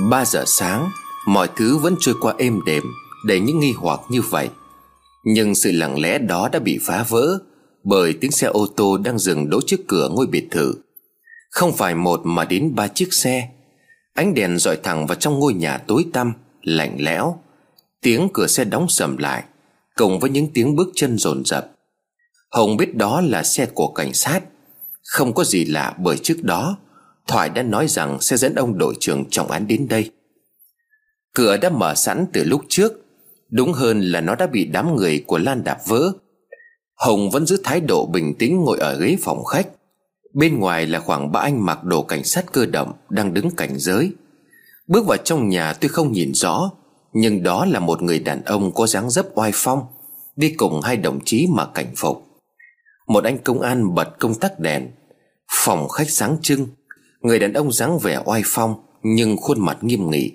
3 giờ sáng, Mọi thứ vẫn trôi qua êm đềm Đầy những nghi hoặc như vậy. Nhưng sự lặng lẽ đó đã bị phá vỡ Bởi tiếng xe ô tô đang dừng đỗ trước cửa ngôi biệt thự. Không phải một mà đến ba chiếc xe. Ánh đèn dọi thẳng vào trong ngôi nhà tối tăm, Lạnh lẽo. Tiếng cửa xe đóng sầm lại Cùng với những tiếng bước chân rồn rập Hồng biết đó là xe của cảnh sát. Không có gì lạ bởi trước đó Thoại đã nói rằng sẽ dẫn ông đội trưởng trọng án đến đây. Cửa đã mở sẵn từ lúc trước. Đúng hơn là nó đã bị đám người của Lan đạp vỡ. Hồng vẫn giữ thái độ bình tĩnh ngồi ở ghế phòng khách. Bên ngoài là khoảng ba anh mặc đồ cảnh sát cơ động Đang đứng cảnh giới. Bước vào trong nhà tôi không nhìn rõ, Nhưng đó là một người đàn ông có dáng dấp oai phong, Đi cùng hai đồng chí mà cảnh phục. Một anh công an bật công tắc đèn. Phòng khách sáng trưng. Người đàn ông dáng vẻ oai phong, Nhưng khuôn mặt nghiêm nghị.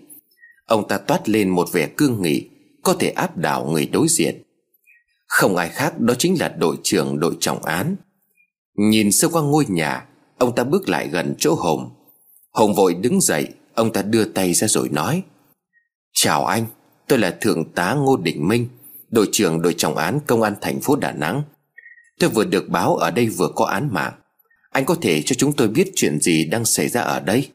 Ông ta toát lên một vẻ cương nghị, Có thể áp đảo người đối diện. Không ai khác đó chính là đội trưởng đội trọng án. Nhìn sơ qua ngôi nhà, Ông ta bước lại gần chỗ Hồng. Hồng vội đứng dậy, Ông ta đưa tay ra rồi nói, Chào anh, Tôi là Thượng tá Ngô Đình Minh, Đội trưởng đội trọng án công an thành phố Đà Nẵng. Tôi vừa được báo ở đây vừa có án mạng. Anh có thể cho chúng tôi biết chuyện gì đang xảy ra ở đây?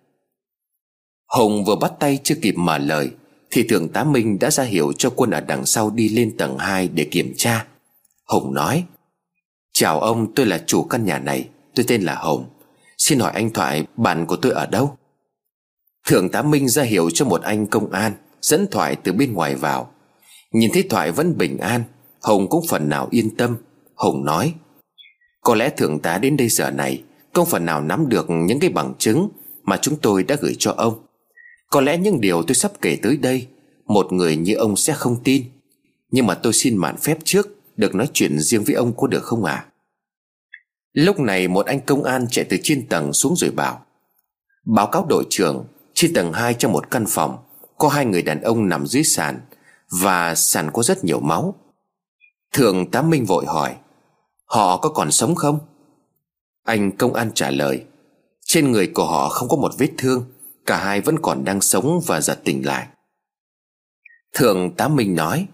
Hùng vừa bắt tay chưa kịp mở lời, Thì thượng tá Minh đã ra hiệu cho quân ở đằng sau đi lên tầng 2 để kiểm tra. Hùng nói, Chào ông, tôi là chủ căn nhà này, Tôi tên là hồng. Xin hỏi anh Thoại, bạn của tôi ở đâu? Thượng tá Minh ra hiệu cho một anh công an, Dẫn Thoại từ bên ngoài vào. Nhìn thấy Thoại vẫn bình an, hồng cũng phần nào yên tâm. Hồng nói, Có lẽ thượng tá đến đây giờ này không phần nào nắm được những cái bằng chứng Mà chúng tôi đã gửi cho ông có lẽ những điều tôi sắp kể tới đây, Một người như ông sẽ không tin Nhưng mà tôi xin mạn phép trước Được nói chuyện riêng với ông có được không ạ à? Lúc này một anh công an chạy từ trên tầng xuống rồi bảo, Báo cáo đội trưởng, Trên tầng 2 trong một căn phòng Có hai người đàn ông nằm dưới sàn Và sàn có rất nhiều máu Thượng tá Minh vội hỏi, Họ có còn sống không? Anh công an trả lời. Trên người của họ không có một vết thương, Cả hai vẫn còn đang sống và giật tỉnh lại. Thượng tá Minh nói,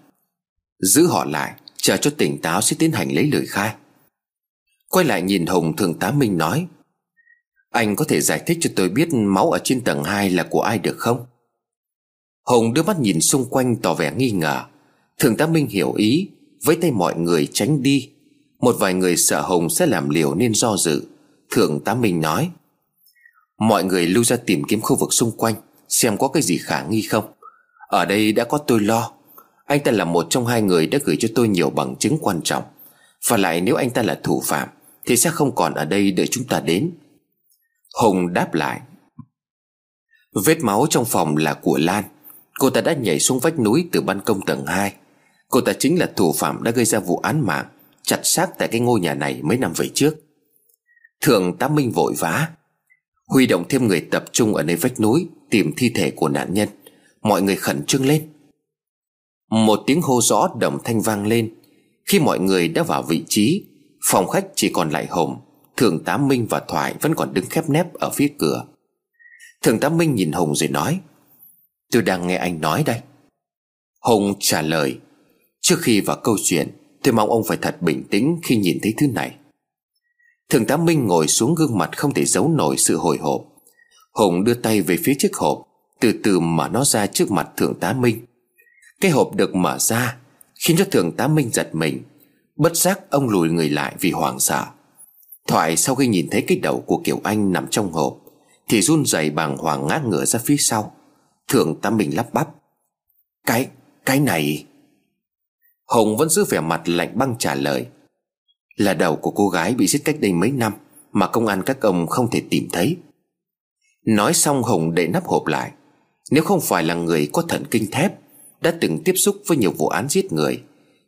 Giữ họ lại, Chờ cho tỉnh táo sẽ tiến hành lấy lời khai. Quay lại nhìn Hùng Thượng tá Minh nói, Anh có thể giải thích cho tôi biết Máu ở trên tầng 2 là của ai được không? Hùng đưa mắt nhìn xung quanh tỏ vẻ nghi ngờ. Thượng tá Minh hiểu ý, Với tay mọi người tránh đi. Một vài người sợ Hồng sẽ làm liều nên do dự. Thượng tá Minh nói, Mọi người lưu ra tìm kiếm khu vực xung quanh, Xem có cái gì khả nghi không? Ở đây đã có tôi lo. Anh ta là một trong hai người đã gửi cho tôi nhiều bằng chứng quan trọng. Và lại nếu anh ta là thủ phạm, Thì sẽ không còn ở đây đợi chúng ta đến. Hồng đáp lại, Vết máu trong phòng là của Lan. Cô ta đã nhảy xuống vách núi từ ban công tầng 2 Cô ta chính là thủ phạm đã gây ra vụ án mạng. Chặt xác tại cái ngôi nhà này mấy năm về trước. Thượng tá Minh vội vã, Huy động thêm người tập trung ở nơi vách núi Tìm thi thể của nạn nhân. Mọi người khẩn trương lên. Một tiếng hô rõ đồng thanh vang lên. Khi mọi người đã vào vị trí, Phòng khách chỉ còn lại Hồng Thượng tá Minh và Thoại vẫn còn đứng khép nép ở phía cửa. Thượng tá Minh nhìn Hồng rồi nói, Tôi đang nghe anh nói đây. Hồng trả lời, Trước khi vào câu chuyện Tôi mong ông phải thật bình tĩnh khi nhìn thấy thứ này. Thượng tá Minh ngồi xuống gương mặt không thể giấu nổi sự hồi hộp. Hùng đưa tay về phía chiếc hộp Từ từ mở nó ra trước mặt thượng tá Minh. Cái hộp được mở ra Khiến cho thượng tá Minh giật mình. Bất giác ông lùi người lại vì hoảng sợ. Thoại sau khi nhìn thấy cái đầu của Kiều Anh nằm trong hộp Thì run rẩy bàng hoàng ngã ngửa ra phía sau. Thượng tá Minh lắp bắp. Cái, cái này Hùng vẫn giữ vẻ mặt lạnh băng trả lời. Là đầu của cô gái bị giết cách đây mấy năm Mà công an các ông không thể tìm thấy. Nói xong Hùng để nắp hộp lại. Nếu không phải là người có thần kinh thép Đã từng tiếp xúc với nhiều vụ án giết người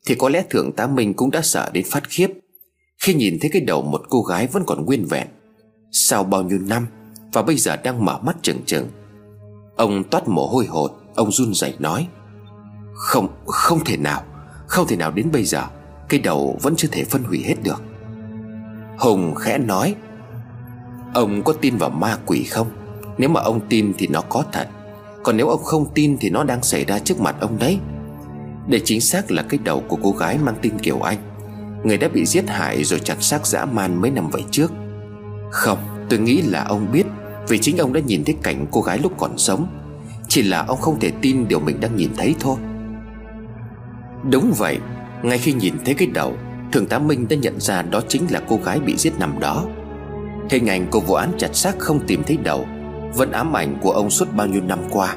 Thì có lẽ Thượng tá Minh cũng đã sợ đến phát khiếp. Khi nhìn thấy cái đầu một cô gái vẫn còn nguyên vẹn Sau bao nhiêu năm Và bây giờ đang mở mắt trừng trừng Ông toát mồ hôi hột Ông run rẩy nói Không, không thể nào. Không thể nào đến bây giờ, cái đầu vẫn chưa thể phân hủy hết được. Hùng khẽ nói, Ông có tin vào ma quỷ không? Nếu mà ông tin thì nó có thật. Còn nếu ông không tin thì nó đang xảy ra trước mặt ông đấy. Để chính xác là cái đầu của cô gái mang tin Kiều Anh, Người đã bị giết hại rồi chặt xác dã man mấy năm vậy trước. Không, tôi nghĩ là ông biết, Vì chính ông đã nhìn thấy cảnh cô gái lúc còn sống. Chỉ là ông không thể tin điều mình đang nhìn thấy thôi. Đúng vậy, Ngay khi nhìn thấy cái đầu, Thượng tá Minh đã nhận ra đó chính là cô gái bị giết nằm đó. Hình ảnh của vụ án chặt xác không tìm thấy đầu, Vẫn ám ảnh của ông suốt bao nhiêu năm qua.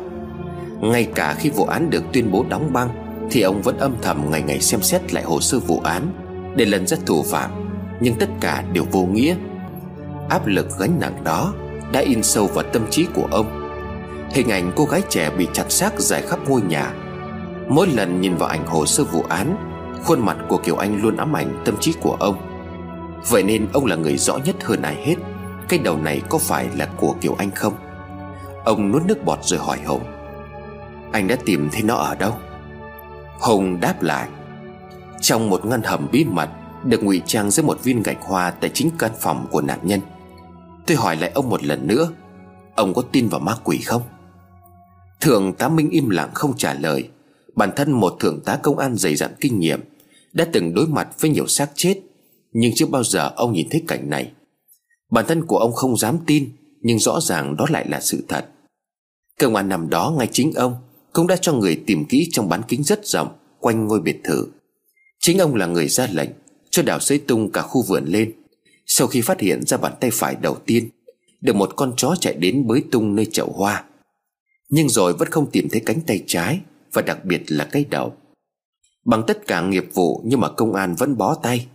Ngay cả khi vụ án được tuyên bố đóng băng, Thì ông vẫn âm thầm ngày ngày xem xét lại hồ sơ vụ án, Để lần ra thủ phạm, Nhưng tất cả đều vô nghĩa. Áp lực gánh nặng đó Đã in sâu vào tâm trí của ông. Hình ảnh cô gái trẻ bị chặt xác dài khắp ngôi nhà Mỗi lần nhìn vào ảnh hồ sơ vụ án, Khuôn mặt của Kiều Anh luôn ám ảnh tâm trí của ông. Vậy nên ông là người rõ nhất hơn ai hết, Cái đầu này có phải là của Kiều Anh không? Ông nuốt nước bọt rồi hỏi Hùng Anh đã tìm thấy nó ở đâu? Hùng đáp lại. Trong một ngăn hầm bí mật Được ngụy trang dưới một viên gạch hoa Tại chính căn phòng của nạn nhân. Tôi hỏi lại ông một lần nữa. Ông có tin vào ma quỷ không? Thượng tá Minh im lặng không trả lời. Bản thân một thượng tá công an dày dặn kinh nghiệm, Đã từng đối mặt với nhiều xác chết, Nhưng chưa bao giờ ông nhìn thấy cảnh này. Bản thân của ông không dám tin, Nhưng rõ ràng đó lại là sự thật. Công an nằm đó, ngay chính ông Cũng đã cho người tìm kỹ trong bán kính rất rộng, Quanh ngôi biệt thự. Chính ông là người ra lệnh Cho đào xới tung cả khu vườn lên. Sau khi phát hiện ra bàn tay phải đầu tiên, Được một con chó chạy đến bới tung nơi chậu hoa. Nhưng rồi vẫn không tìm thấy cánh tay trái và đặc biệt là cái đầu. Bằng tất cả nghiệp vụ nhưng mà công an vẫn bó tay.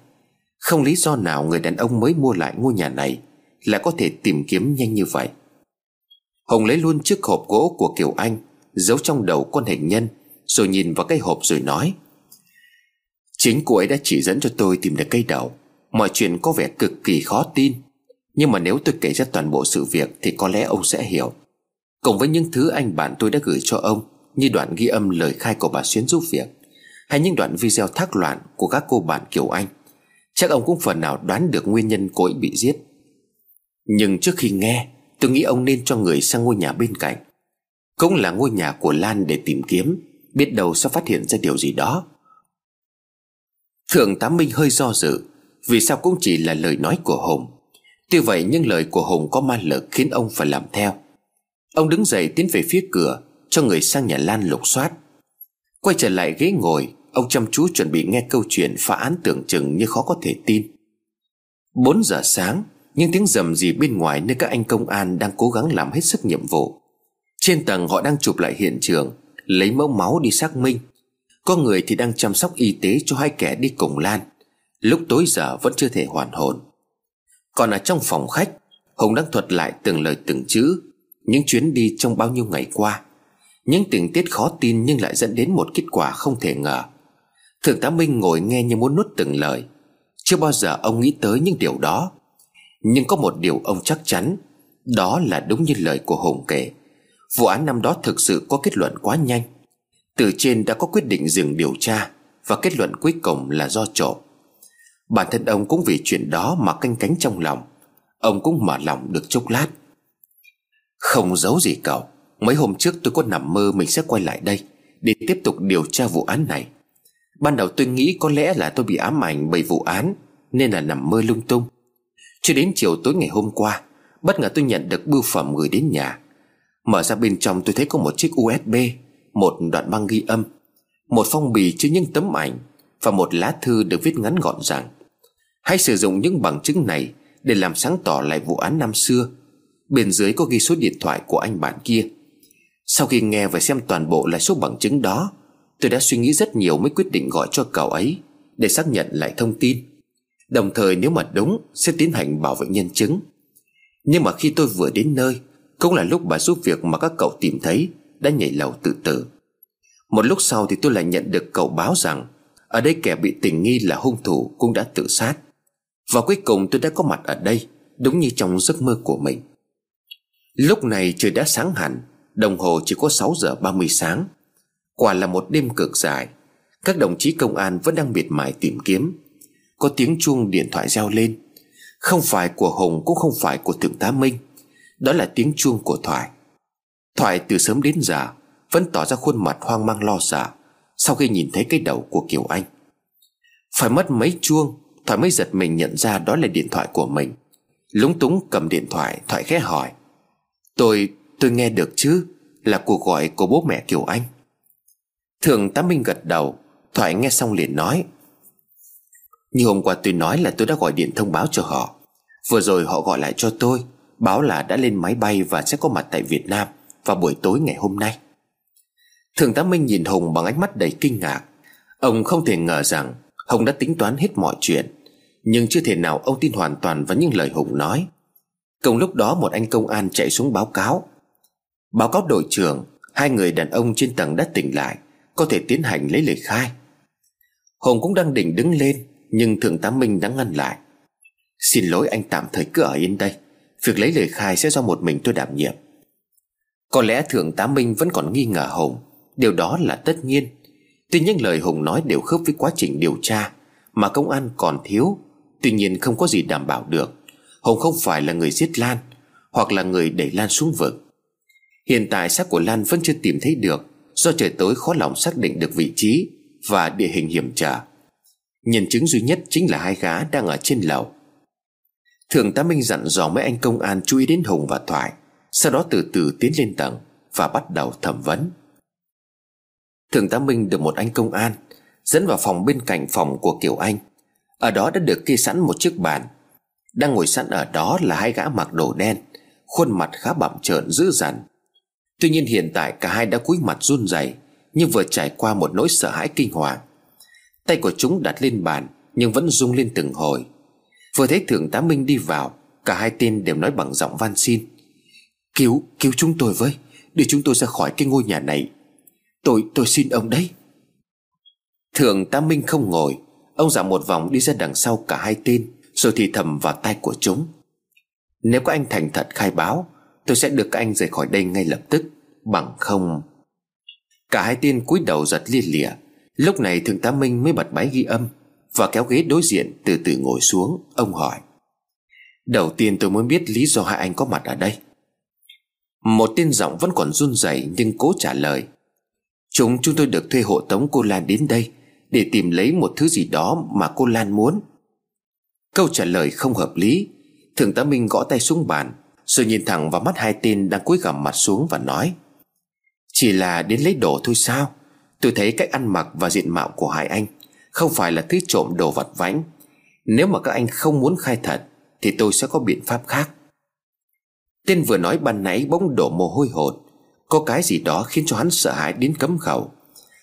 Không lý do nào người đàn ông mới mua lại ngôi nhà này Là có thể tìm kiếm nhanh như vậy. Hồng lấy luôn chiếc hộp gỗ của Kiều Anh, Giấu trong đầu con hình nhân, Rồi nhìn vào cái hộp rồi nói, Chính cô ấy đã chỉ dẫn cho tôi tìm được cây đầu. Mọi chuyện có vẻ cực kỳ khó tin. Nhưng mà nếu tôi kể ra toàn bộ sự việc Thì có lẽ ông sẽ hiểu. Cùng với những thứ anh bạn tôi đã gửi cho ông như đoạn ghi âm lời khai của bà Xuyến giúp việc, Hay những đoạn video thác loạn của các cô bạn kiểu Anh. Chắc ông cũng phần nào đoán được nguyên nhân cô ấy bị giết. Nhưng trước khi nghe, Tôi nghĩ ông nên cho người sang ngôi nhà bên cạnh. Cũng là ngôi nhà của Lan để tìm kiếm, Biết đâu sẽ phát hiện ra điều gì đó. Thượng tá Minh hơi do dự, Vì sao cũng chỉ là lời nói của Hùng. Tuy vậy nhưng lời của Hùng có ma lực khiến ông phải làm theo. Ông đứng dậy tiến về phía cửa cho người sang nhà Lan lục soát. Quay trở lại ghế ngồi, Ông chăm chú chuẩn bị nghe câu chuyện phá án tưởng chừng như khó có thể tin. 4 giờ sáng, những tiếng rầm gì bên ngoài nơi các anh công an đang cố gắng làm hết sức nhiệm vụ. Trên tầng họ đang chụp lại hiện trường, Lấy mẫu máu đi xác minh. Có người thì đang chăm sóc y tế cho hai kẻ đi cùng Lan. Lúc tối giờ vẫn chưa thể hoàn hồn. Còn ở trong phòng khách, Hùng đang thuật lại từng lời từng chữ, Những chuyến đi trong bao nhiêu ngày qua những tình tiết khó tin nhưng lại dẫn đến một kết quả không thể ngờ. Thượng tá Minh ngồi nghe như muốn nuốt từng lời. Chưa bao giờ ông nghĩ tới những điều đó. Nhưng có một điều ông chắc chắn, Đó là đúng như lời của Hùng kể. Vụ án năm đó thực sự có kết luận quá nhanh. Từ trên đã có quyết định dừng điều tra Và kết luận cuối cùng là do trộm. Bản thân ông cũng vì chuyện đó mà canh cánh trong lòng. Ông cũng mở lòng được chốc lát. Không giấu gì cậu. Mấy hôm trước tôi có nằm mơ mình sẽ quay lại đây Để tiếp tục điều tra vụ án này. Ban đầu tôi nghĩ có lẽ là tôi bị ám ảnh bởi vụ án, Nên là nằm mơ lung tung. Cho đến chiều tối ngày hôm qua, Bất ngờ tôi nhận được bưu phẩm gửi đến nhà. Mở ra bên trong tôi thấy có một chiếc USB Một đoạn băng ghi âm, Một phong bì chứa những tấm ảnh Và một lá thư được viết ngắn gọn rằng Hãy sử dụng những bằng chứng này Để làm sáng tỏ lại vụ án năm xưa. Bên dưới có ghi số điện thoại của anh bạn kia sau khi nghe và xem toàn bộ lại số bằng chứng đó, Tôi đã suy nghĩ rất nhiều mới quyết định gọi cho cậu ấy Để xác nhận lại thông tin. Đồng thời nếu mà đúng, Sẽ tiến hành bảo vệ nhân chứng. Nhưng mà khi tôi vừa đến nơi, Cũng là lúc bà giúp việc mà các cậu tìm thấy Đã nhảy lầu tự tử. Một lúc sau thì tôi lại nhận được cậu báo rằng Ở đây kẻ bị tình nghi là hung thủ Cũng đã tự sát. Và cuối cùng tôi đã có mặt ở đây, Đúng như trong giấc mơ của mình. Lúc này trời đã sáng hẳn Đồng hồ chỉ có 6 giờ 30 sáng. Quả là một đêm cực dài. Các đồng chí công an vẫn đang miệt mài tìm kiếm. Có tiếng chuông điện thoại reo lên. Không phải của Hùng cũng không phải của Thượng tá Minh. Đó là tiếng chuông của Thoại. Thoại từ sớm đến giờ Vẫn tỏ ra khuôn mặt hoang mang lo sợ Sau khi nhìn thấy cái đầu của Kiều Anh. Phải mất mấy chuông Thoại mới giật mình nhận ra đó là điện thoại của mình. Lúng túng cầm điện thoại Thoại khẽ hỏi Tôi, tôi nghe được chứ, Là cuộc gọi của bố mẹ Kiều Anh. Thường Tám Minh gật đầu, Thoại nghe xong liền nói. Như hôm qua tôi nói là tôi đã gọi điện thông báo cho họ. Vừa rồi họ gọi lại cho tôi, Báo là đã lên máy bay và sẽ có mặt tại Việt Nam Vào buổi tối ngày hôm nay. Thường Tám Minh nhìn Hùng bằng ánh mắt đầy kinh ngạc. Ông không thể ngờ rằng Hùng đã tính toán hết mọi chuyện, Nhưng chưa thể nào ông tin hoàn toàn vào những lời Hùng nói. Cùng lúc đó một anh công an chạy xuống báo cáo. Báo cáo đội trưởng, Hai người đàn ông trên tầng đã tỉnh lại, Có thể tiến hành lấy lời khai. Hùng cũng đang định đứng lên, Nhưng Thượng tá Minh đã ngăn lại. Xin lỗi anh, tạm thời cứ ở yên đây. Việc lấy lời khai sẽ do một mình tôi đảm nhiệm. Có lẽ Thượng tá Minh vẫn còn nghi ngờ Hùng. Điều đó là tất nhiên. Tuy những lời Hùng nói đều khớp với quá trình điều tra, Mà công an còn thiếu. Tuy nhiên không có gì đảm bảo được. Hùng không phải là người giết Lan, Hoặc là người đẩy Lan xuống vực. Hiện tại xác của Lan vẫn chưa tìm thấy được, Do trời tối khó lòng xác định được vị trí Và địa hình hiểm trở. Nhân chứng duy nhất chính là hai gã đang ở trên lầu. Thường tá Minh dặn dò mấy anh công an chú ý đến Hùng và Thoại, Sau đó từ từ tiến lên tầng Và bắt đầu thẩm vấn. Thường tá Minh được một anh công an Dẫn vào phòng bên cạnh phòng của Kiều Anh. Ở đó đã được kê sẵn một chiếc bàn. Đang ngồi sẵn ở đó là hai gã mặc đồ đen, Khuôn mặt khá bặm trợn dữ dằn. Tuy nhiên hiện tại cả hai đã cúi mặt run rẩy Nhưng vừa trải qua một nỗi sợ hãi kinh hoàng. Tay của chúng đặt lên bàn Nhưng vẫn rung lên từng hồi. Vừa thấy thượng tá Minh đi vào Cả hai tên đều nói bằng giọng van xin. Cứu, cứu chúng tôi với Để chúng tôi ra khỏi cái ngôi nhà này. Tôi, tôi xin ông đấy. Thượng tá Minh không ngồi Ông dạo một vòng đi ra đằng sau cả hai tên Rồi thì thầm vào tay của chúng. Nếu có anh thành thật khai báo Tôi sẽ được các anh rời khỏi đây ngay lập tức, Bằng không. Cả hai tên cúi đầu giật lia lịa. Lúc này thượng tá Minh mới bật máy ghi âm Và kéo ghế đối diện từ từ ngồi xuống, Ông hỏi. Đầu tiên tôi muốn biết lý do hai anh có mặt ở đây. Một tên giọng vẫn còn run rẩy Nhưng cố trả lời. Chúng chúng tôi được thuê hộ tống cô Lan đến đây Để tìm lấy một thứ gì đó mà cô Lan muốn. Câu trả lời không hợp lý. Thượng tá Minh gõ tay xuống bàn rồi nhìn thẳng vào mắt hai tên đang cúi gằm mặt xuống và nói, Chỉ là đến lấy đồ thôi sao? Tôi thấy cách ăn mặc và diện mạo của hai anh Không phải là thứ trộm đồ vặt vãnh. Nếu mà các anh không muốn khai thật, Thì tôi sẽ có biện pháp khác. Tên vừa nói ban nãy bỗng đổ mồ hôi hột. Có cái gì đó khiến cho hắn sợ hãi đến cấm khẩu.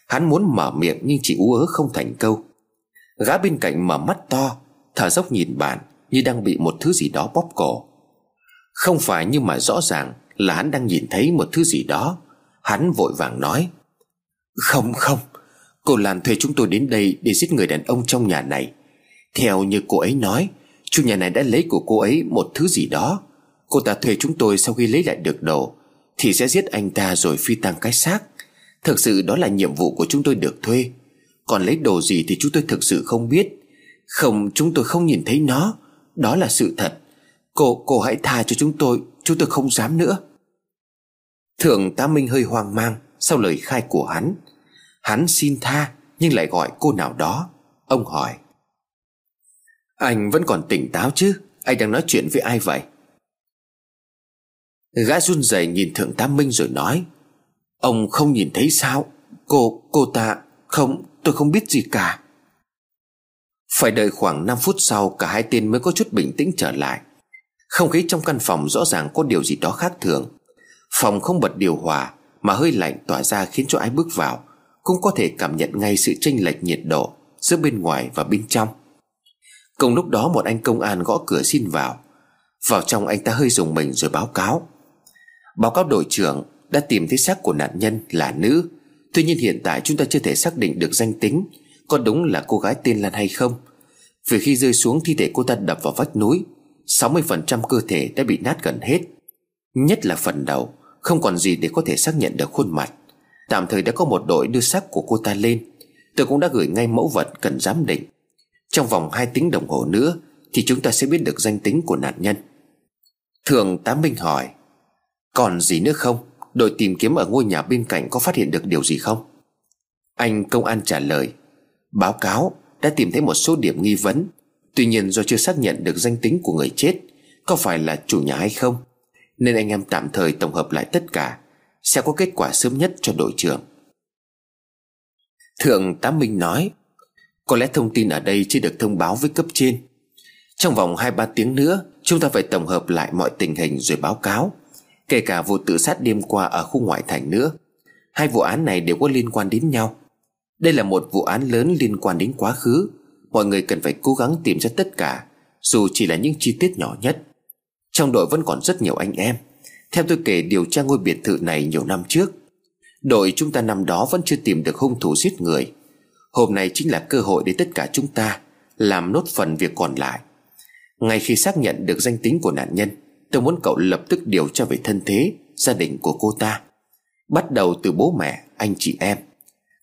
Hắn muốn mở miệng nhưng chỉ ú ớ không thành câu. Gã bên cạnh mở mắt to, Thở dốc nhìn bạn Như đang bị một thứ gì đó bóp cổ. Không phải nhưng mà rõ ràng Là hắn đang nhìn thấy một thứ gì đó. Hắn vội vàng nói, Không không, Cô Lan thuê chúng tôi đến đây Để giết người đàn ông trong nhà này. Theo như cô ấy nói, Chủ nhà này đã lấy của cô ấy một thứ gì đó. Cô ta thuê chúng tôi sau khi lấy lại được đồ, Thì sẽ giết anh ta rồi phi tăng cái xác. Thực sự đó là nhiệm vụ của chúng tôi được thuê. Còn lấy đồ gì thì chúng tôi thực sự không biết. Không, chúng tôi không nhìn thấy nó. Đó là sự thật. Cô cô hãy tha cho chúng tôi Chúng tôi không dám nữa. Thượng tá Minh hơi hoang mang Sau lời khai của hắn. Hắn xin tha nhưng lại gọi cô nào đó. Ông hỏi Anh vẫn còn tỉnh táo chứ? Anh đang nói chuyện với ai vậy? Gã run rẩy nhìn thượng tá Minh rồi nói Ông không nhìn thấy sao? Cô, cô ta Không, tôi không biết gì cả. Phải đợi khoảng 5 phút sau Cả hai tên mới có chút bình tĩnh trở lại. Không khí trong căn phòng rõ ràng có điều gì đó khác thường. Phòng không bật điều hòa, Mà hơi lạnh tỏa ra khiến cho ai bước vào, Cũng có thể cảm nhận ngay sự chênh lệch nhiệt độ Giữa bên ngoài và bên trong. Cùng lúc đó một anh công an gõ cửa xin vào. Vào trong anh ta hơi dùng mình rồi báo cáo. Báo cáo đội trưởng đã tìm thấy xác của nạn nhân là nữ. Tuy nhiên hiện tại chúng ta chưa thể xác định được danh tính, Có đúng là cô gái tên Lan hay không. Vì khi rơi xuống thi thể cô ta đập vào vách núi 60% cơ thể đã bị nát gần hết, Nhất là phần đầu, Không còn gì để có thể xác nhận được khuôn mặt. Tạm thời đã có một đội đưa xác của cô ta lên. Tôi cũng đã gửi ngay mẫu vật cần giám định. Trong vòng 2 tiếng đồng hồ nữa Thì chúng ta sẽ biết được danh tính của nạn nhân. Thường Tám Minh hỏi, Còn gì nữa không? Đội tìm kiếm ở ngôi nhà bên cạnh có phát hiện được điều gì không? Anh công an trả lời, Báo cáo, đã tìm thấy một số điểm nghi vấn. Tuy nhiên do chưa xác nhận được danh tính của người chết, Có phải là chủ nhà hay không, Nên anh em tạm thời tổng hợp lại tất cả, Sẽ có kết quả sớm nhất cho đội trưởng. Thượng tá Minh nói, Có lẽ thông tin ở đây chưa được thông báo với cấp trên. Trong vòng 2-3 tiếng nữa, Chúng ta phải tổng hợp lại mọi tình hình rồi báo cáo, Kể cả vụ tự sát đêm qua ở khu ngoại thành nữa. Hai vụ án này đều có liên quan đến nhau. Đây là một vụ án lớn liên quan đến quá khứ. Mọi người cần phải cố gắng tìm ra tất cả Dù chỉ là những chi tiết nhỏ nhất. Trong đội vẫn còn rất nhiều anh em. Theo tôi kể điều tra ngôi biệt thự này nhiều năm trước Đội chúng ta năm đó vẫn chưa tìm được hung thủ giết người. Hôm nay chính là cơ hội để tất cả chúng ta Làm nốt phần việc còn lại. Ngay khi xác nhận được danh tính của nạn nhân Tôi muốn cậu lập tức điều tra về thân thế Gia đình của cô ta. Bắt đầu từ bố mẹ, anh chị em.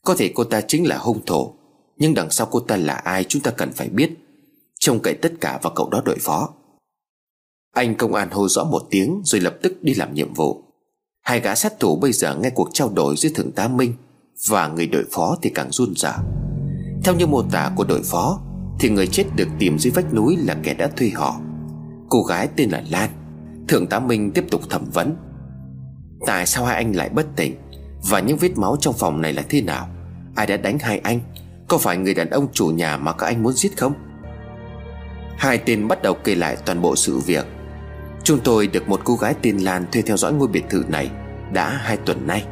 Có thể cô ta chính là hung thủ. Nhưng đằng sau cô ta là ai chúng ta cần phải biết. Trông cậy tất cả vào cậu đó đội phó. Anh công an hô rõ một tiếng Rồi lập tức đi làm nhiệm vụ. Hai gã sát thủ bây giờ nghe cuộc trao đổi giữa thượng tá Minh Và người đội phó thì càng run rẩy. Theo như mô tả của đội phó, Thì người chết được tìm dưới vách núi là kẻ đã thuê họ. Cô gái tên là Lan. Thượng tá Minh tiếp tục thẩm vấn. Tại sao hai anh lại bất tỉnh? Và những vết máu trong phòng này là thế nào? Ai đã đánh hai anh? Có phải người đàn ông chủ nhà mà các anh muốn giết không? Hai tên bắt đầu kể lại toàn bộ sự việc. Chúng tôi được một cô gái tên Lan thuê theo dõi ngôi biệt thự này Đã hai tuần nay.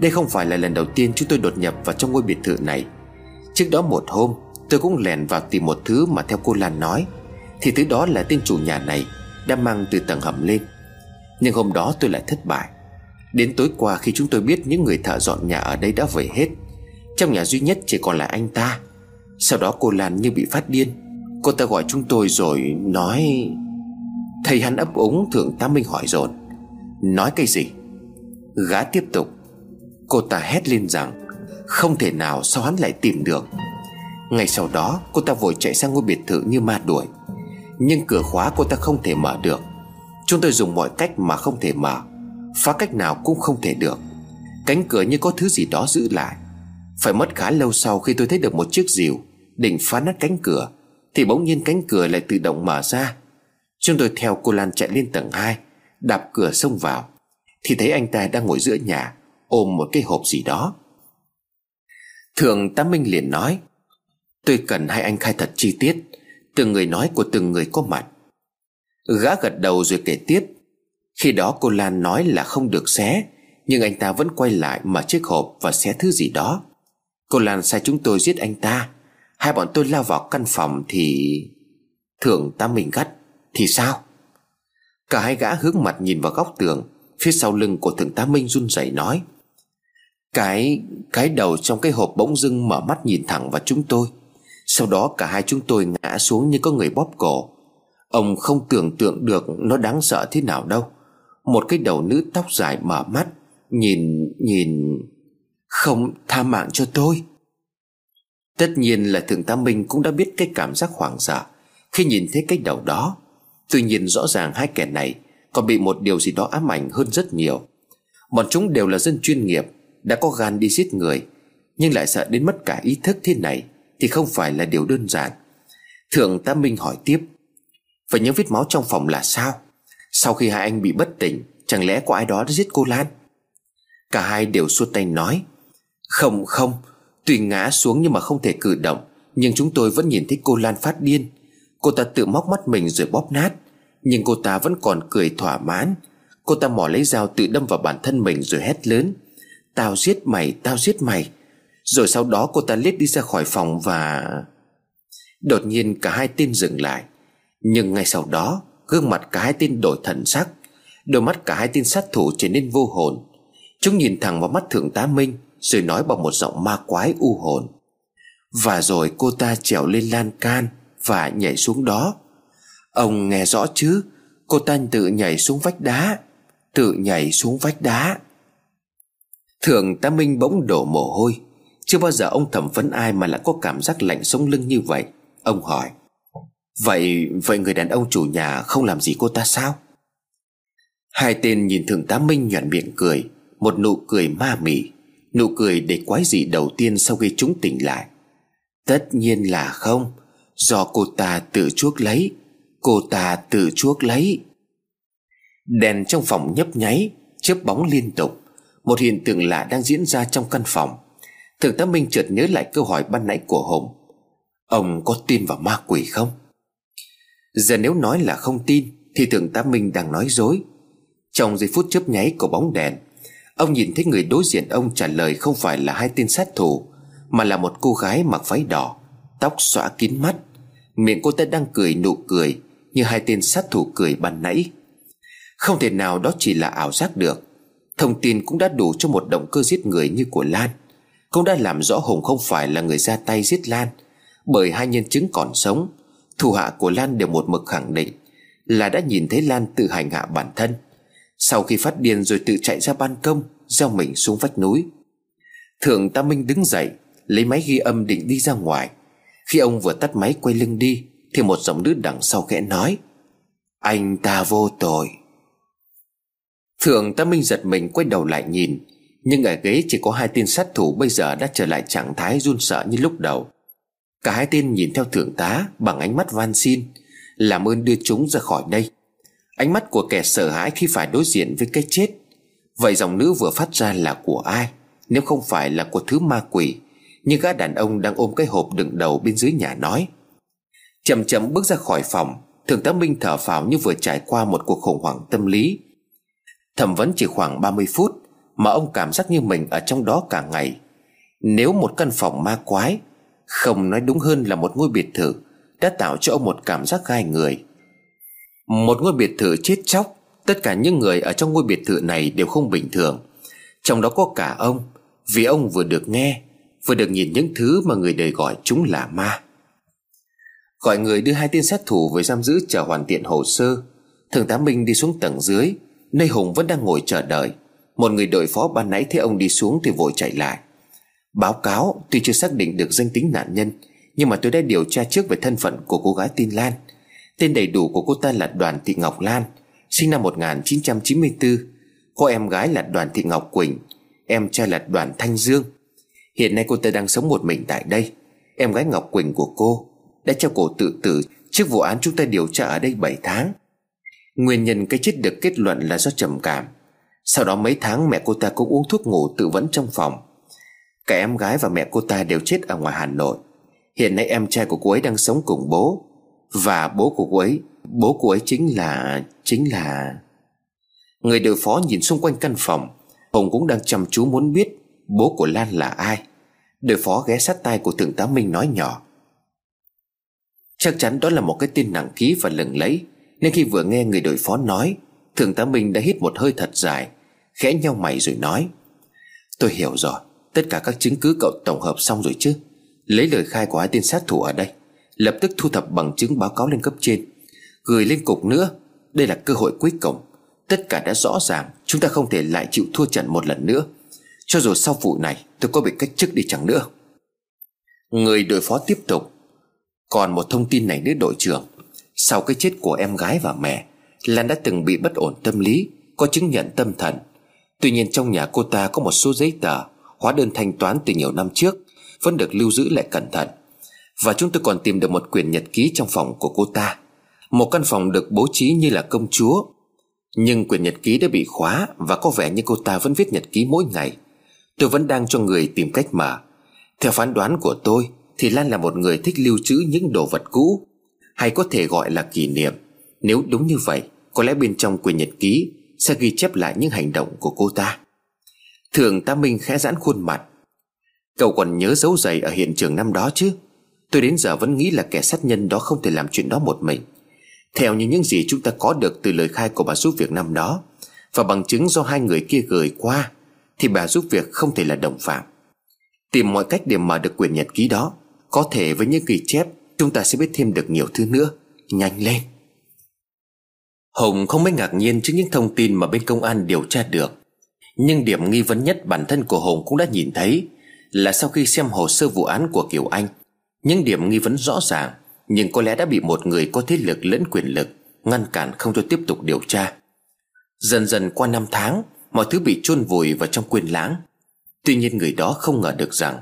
Đây không phải là lần đầu tiên chúng tôi đột nhập vào trong ngôi biệt thự này. Trước đó một hôm, Tôi cũng lèn vào tìm một thứ mà theo cô Lan nói, Thì thứ đó là tên chủ nhà này Đã mang từ tầng hầm lên. Nhưng hôm đó tôi lại thất bại. Đến tối qua khi chúng tôi biết những người thợ dọn nhà ở đây đã về hết trong nhà duy nhất chỉ còn lại anh ta. Sau đó cô Lan như bị phát điên. Cô ta gọi chúng tôi rồi nói, Thầy hắn ấp úng thượng tá Minh hỏi dồn. Nói cái gì? Gã tiếp tục, Cô ta hét lên rằng Không thể nào sao hắn lại tìm được. Ngay sau đó, cô ta vội chạy sang ngôi biệt thự như ma đuổi. Nhưng cửa khóa cô ta không thể mở được. Chúng tôi dùng mọi cách mà không thể mở. Phá cách nào cũng không thể được. Cánh cửa như có thứ gì đó giữ lại. Phải mất khá lâu sau khi tôi thấy được một chiếc rìu Định phá nát cánh cửa, Thì bỗng nhiên cánh cửa lại tự động mở ra. Chúng tôi theo cô Lan chạy lên tầng 2 Đạp cửa xông vào, Thì thấy anh ta đang ngồi giữa nhà, Ôm một cái hộp gì đó. Thượng Tám Minh liền nói, Tôi cần hai anh khai thật chi tiết, Từng người nói của từng người có mặt. Gã gật đầu rồi kể tiếp, Khi đó cô Lan nói là không được xé, Nhưng anh ta vẫn quay lại mở chiếc hộp và xé thứ gì đó. Cô Lan sai chúng tôi giết anh ta. Hai bọn tôi lao vào căn phòng thì Thượng ta Minh gắt. Thì sao? Cả hai gã hướng mặt nhìn vào góc tường, Phía sau lưng của thượng tá Minh run rẩy nói, Cái Cái đầu trong cái hộp bỗng dưng mở mắt nhìn thẳng vào chúng tôi. Sau đó cả hai chúng tôi ngã xuống như có người bóp cổ. Ông không tưởng tượng được nó đáng sợ thế nào đâu. Một cái đầu nữ tóc dài mở mắt, Nhìn Nhìn không tha mạng cho tôi. Tất nhiên là thượng tá Minh cũng đã biết cái cảm giác hoảng sợ Khi nhìn thấy cái đầu đó, Tuy nhiên rõ ràng hai kẻ này Còn bị một điều gì đó ám ảnh hơn rất nhiều. Bọn chúng đều là dân chuyên nghiệp, Đã có gan đi giết người, Nhưng lại sợ đến mất cả ý thức thế này Thì không phải là điều đơn giản. Thượng tá Minh hỏi tiếp Và những vết máu trong phòng là sao? Sau khi hai anh bị bất tỉnh, Chẳng lẽ có ai đó đã giết cô Lan? Cả hai đều xua tay nói không không. Tuy ngã xuống nhưng mà không thể cử động. Nhưng chúng tôi vẫn nhìn thấy cô Lan phát điên. Cô ta tự móc mắt mình rồi bóp nát. Nhưng cô ta vẫn còn cười thỏa mãn. Cô ta mỏ lấy dao tự đâm vào bản thân mình rồi hét lớn. Tao giết mày, tao giết mày. Rồi sau đó cô ta lết đi ra khỏi phòng và... Đột nhiên cả hai tên dừng lại. Nhưng ngay sau đó Gương mặt cả hai tên đổi thần sắc. Đôi mắt cả hai tên sát thủ trở nên vô hồn. Chúng nhìn thẳng vào mắt thượng tá Minh. Rồi nói bằng một giọng ma quái u hồn. Và rồi cô ta trèo lên lan can và nhảy xuống đó. Ông nghe rõ chứ? Cô ta tự nhảy xuống vách đá, Tự nhảy xuống vách đá. Thường tá Minh bỗng đổ mồ hôi. Chưa bao giờ ông thẩm vấn ai mà lại có cảm giác lạnh sống lưng như vậy. Ông hỏi, Vậy vậy người đàn ông chủ nhà không làm gì cô ta sao? Hai tên nhìn thường tá Minh nhoạn miệng cười, Một nụ cười ma mị. Nụ cười để quái dị đầu tiên sau khi chúng tỉnh lại. Tất nhiên là không, Do cô ta tự chuốc lấy, Cô ta tự chuốc lấy. Đèn trong phòng nhấp nháy, chớp bóng liên tục. Một hiện tượng lạ đang diễn ra trong căn phòng. Thượng tá Minh chợt nhớ lại câu hỏi ban nãy của Hùng. Ông có tin vào ma quỷ không? Giờ nếu nói là không tin, Thì thượng tá Minh đang nói dối. Trong giây phút chớp nháy của bóng đèn Ông nhìn thấy người đối diện ông trả lời không phải là hai tên sát thủ, Mà là một cô gái mặc váy đỏ, Tóc xõa kín mắt. Miệng cô ta đang cười nụ cười, Như hai tên sát thủ cười ban nãy. Không thể nào đó chỉ là ảo giác được. Thông tin cũng đã đủ cho một động cơ giết người như của Lan. Cũng đã làm rõ Hùng không phải là người ra tay giết Lan, Bởi hai nhân chứng còn sống. Thủ hạ của Lan đều một mực khẳng định Là đã nhìn thấy Lan tự hành hạ bản thân. Sau khi phát điên rồi tự chạy ra ban công, Gieo mình xuống vách núi. Thượng tá Minh đứng dậy, Lấy máy ghi âm định đi ra ngoài. Khi ông vừa tắt máy quay lưng đi, Thì một giọng nữ đằng sau khẽ nói, Anh ta vô tội. Thượng tá Minh giật mình quay đầu lại nhìn, Nhưng ở ghế chỉ có hai tên sát thủ Bây giờ đã trở lại trạng thái run sợ như lúc đầu. Cả hai tên nhìn theo thượng tá Bằng ánh mắt van xin, Làm ơn đưa chúng ra khỏi đây. Ánh mắt của kẻ sợ hãi khi phải đối diện với cái chết. Vậy dòng nữ vừa phát ra là của ai? Nếu không phải là của thứ ma quỷ Như gã đàn ông đang ôm cái hộp đựng đầu bên dưới nhà nói. Chậm chậm bước ra khỏi phòng, Thượng tá Minh thở phào như vừa trải qua một cuộc khủng hoảng tâm lý. Thẩm vấn chỉ khoảng 30 phút, Mà ông cảm giác như mình ở trong đó cả ngày. Nếu một căn phòng ma quái, Không nói đúng hơn là một ngôi biệt thự, Đã tạo cho ông một cảm giác gai người. Một ngôi biệt thự chết chóc, Tất cả những người ở trong ngôi biệt thự này đều không bình thường. Trong đó có cả ông, Vì ông vừa được nghe, Vừa được nhìn những thứ mà người đời gọi chúng là ma. Gọi người đưa hai tên sát thủ về giam giữ chờ hoàn thiện hồ sơ. Thường tá Minh đi xuống tầng dưới, Nơi Hùng vẫn đang ngồi chờ đợi. Một người đội phó ban nãy thấy ông đi xuống thì vội chạy lại. Báo cáo tuy chưa xác định được danh tính nạn nhân, Nhưng mà tôi đã điều tra trước về thân phận của cô gái tin Lan. Tên đầy đủ của cô ta là Đoàn Thị Ngọc Lan, Sinh năm 1994 Cô em gái là Đoàn Thị Ngọc Quỳnh, Em trai là Đoàn Thanh Dương. Hiện nay cô ta đang sống một mình tại đây. Em gái Ngọc Quỳnh của cô Đã treo cổ tự tử Trước vụ án chúng ta điều tra ở đây 7 tháng. Nguyên nhân cái chết được kết luận là do trầm cảm. Sau đó mấy tháng mẹ cô ta cũng uống thuốc ngủ tự vẫn trong phòng. Cả em gái và mẹ cô ta đều chết ở ngoài Hà Nội. Hiện nay em trai của cô ấy đang sống cùng bố. Và bố của cô ấy, Bố cô ấy chính là Chính là Người đội phó nhìn xung quanh căn phòng. Hùng cũng đang chăm chú muốn biết Bố của Lan là ai. Đội phó ghé sát tay của thượng tá Minh nói nhỏ. Chắc chắn đó là một cái tin nặng ký và lừng lẫy, Nên khi vừa nghe người đội phó nói, Thượng tá Minh đã hít một hơi thật dài, Khẽ nhau mày rồi nói, Tôi hiểu rồi, Tất cả các chứng cứ cậu tổng hợp xong rồi chứ? Lấy lời khai của hai tên sát thủ ở đây. Lập tức thu thập bằng chứng báo cáo lên cấp trên, Gửi lên cục nữa. Đây là cơ hội cuối cùng. Tất cả đã rõ ràng, Chúng ta không thể lại chịu thua trận một lần nữa. Cho dù sau vụ này, tôi có bị cách chức đi chẳng nữa. Người đội phó tiếp tục. Còn một thông tin này nữa, đội trưởng. Sau cái chết của em gái và mẹ, Lan đã từng bị bất ổn tâm lý, Có chứng nhận tâm thần. Tuy nhiên trong nhà cô ta có một số giấy tờ, Hóa đơn thanh toán từ nhiều năm trước, Vẫn được lưu giữ lại cẩn thận. Và chúng tôi còn tìm được một quyển nhật ký trong phòng của cô ta. Một căn phòng được bố trí như là công chúa. Nhưng quyển nhật ký đã bị khóa Và có vẻ như cô ta vẫn viết nhật ký mỗi ngày. Tôi vẫn đang cho người tìm cách mở Theo phán đoán của tôi, Thì Lan là một người thích lưu trữ những đồ vật cũ, Hay có thể gọi là kỷ niệm. Nếu đúng như vậy, Có lẽ bên trong quyển nhật ký Sẽ ghi chép lại những hành động của cô ta. Thường ta Minh khẽ giãn khuôn mặt. Cậu còn nhớ dấu giày ở hiện trường năm đó chứ? Tôi đến giờ vẫn nghĩ là kẻ sát nhân đó không thể làm chuyện đó một mình. Theo như những gì chúng ta có được từ lời khai của bà giúp việc năm đó, Và bằng chứng do hai người kia gửi qua, Thì bà giúp việc không thể là đồng phạm. Tìm mọi cách để mở được quyền nhật ký đó. Có thể với những ghi chép, Chúng ta sẽ biết thêm được nhiều thứ nữa. Nhanh lên! Hùng không mấy ngạc nhiên trước những thông tin mà bên công an điều tra được. Nhưng điểm nghi vấn nhất bản thân của Hùng cũng đã nhìn thấy Là sau khi xem hồ sơ vụ án của Kiều Anh những điểm nghi vấn rõ ràng, nhưng có lẽ đã bị một người có thế lực lẫn quyền lực Ngăn cản không cho tiếp tục điều tra. Dần dần qua năm tháng, Mọi thứ bị chôn vùi vào trong quên lãng. Tuy nhiên người đó không ngờ được rằng,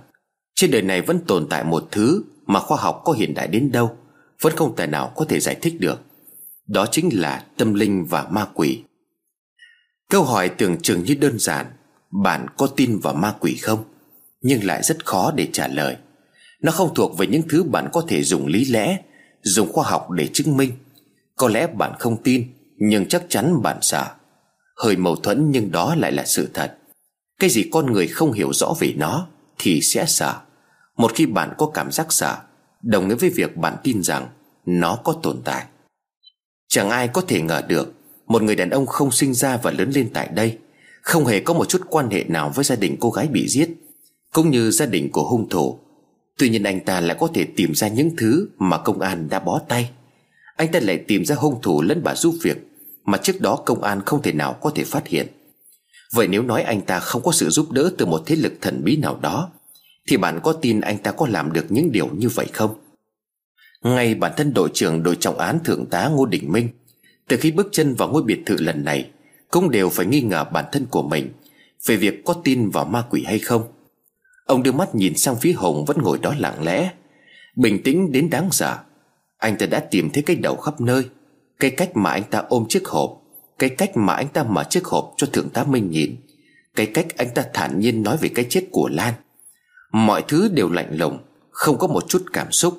Trên đời này vẫn tồn tại một thứ Mà khoa học có hiện đại đến đâu, Vẫn không tài nào có thể giải thích được. Đó chính là tâm linh và ma quỷ. Câu hỏi tưởng chừng như đơn giản, Bạn có tin vào ma quỷ không? Nhưng lại rất khó để trả lời. Nó không thuộc về những thứ bạn có thể dùng lý lẽ, Dùng khoa học để chứng minh. Có lẽ bạn không tin, Nhưng chắc chắn bạn sợ. Hơi mâu thuẫn nhưng đó lại là sự thật. Cái gì con người không hiểu rõ về nó Thì sẽ sợ. Một khi bạn có cảm giác sợ, Đồng nghĩa với việc bạn tin rằng Nó có tồn tại. Chẳng ai có thể ngờ được, Một người đàn ông không sinh ra và lớn lên tại đây, Không hề có một chút quan hệ nào với gia đình cô gái bị giết, Cũng như gia đình của hung thủ. Tuy nhiên anh ta lại có thể tìm ra những thứ Mà công an đã bó tay. Anh ta lại tìm ra hung thủ lẫn bà giúp việc Mà trước đó công an không thể nào có thể phát hiện. Vậy nếu nói anh ta không có sự giúp đỡ Từ một thế lực thần bí nào đó, Thì bạn có tin anh ta có làm được những điều như vậy không? Ngay bản thân đội trưởng đội trọng án Thượng tá Ngô Đình Minh, Từ khi bước chân vào ngôi biệt thự lần này, Cũng đều phải nghi ngờ bản thân của mình Về việc có tin vào ma quỷ hay không. Ông đưa mắt nhìn sang phía Hồng vẫn ngồi đó lặng lẽ. Bình tĩnh đến đáng sợ. Anh ta đã tìm thấy cái đầu khắp nơi, Cái cách mà anh ta ôm chiếc hộp, Cái cách mà anh ta mở chiếc hộp cho Thượng tá Minh nhìn, Cái cách anh ta thản nhiên nói về cái chết của Lan. Mọi thứ đều lạnh lùng, Không có một chút cảm xúc.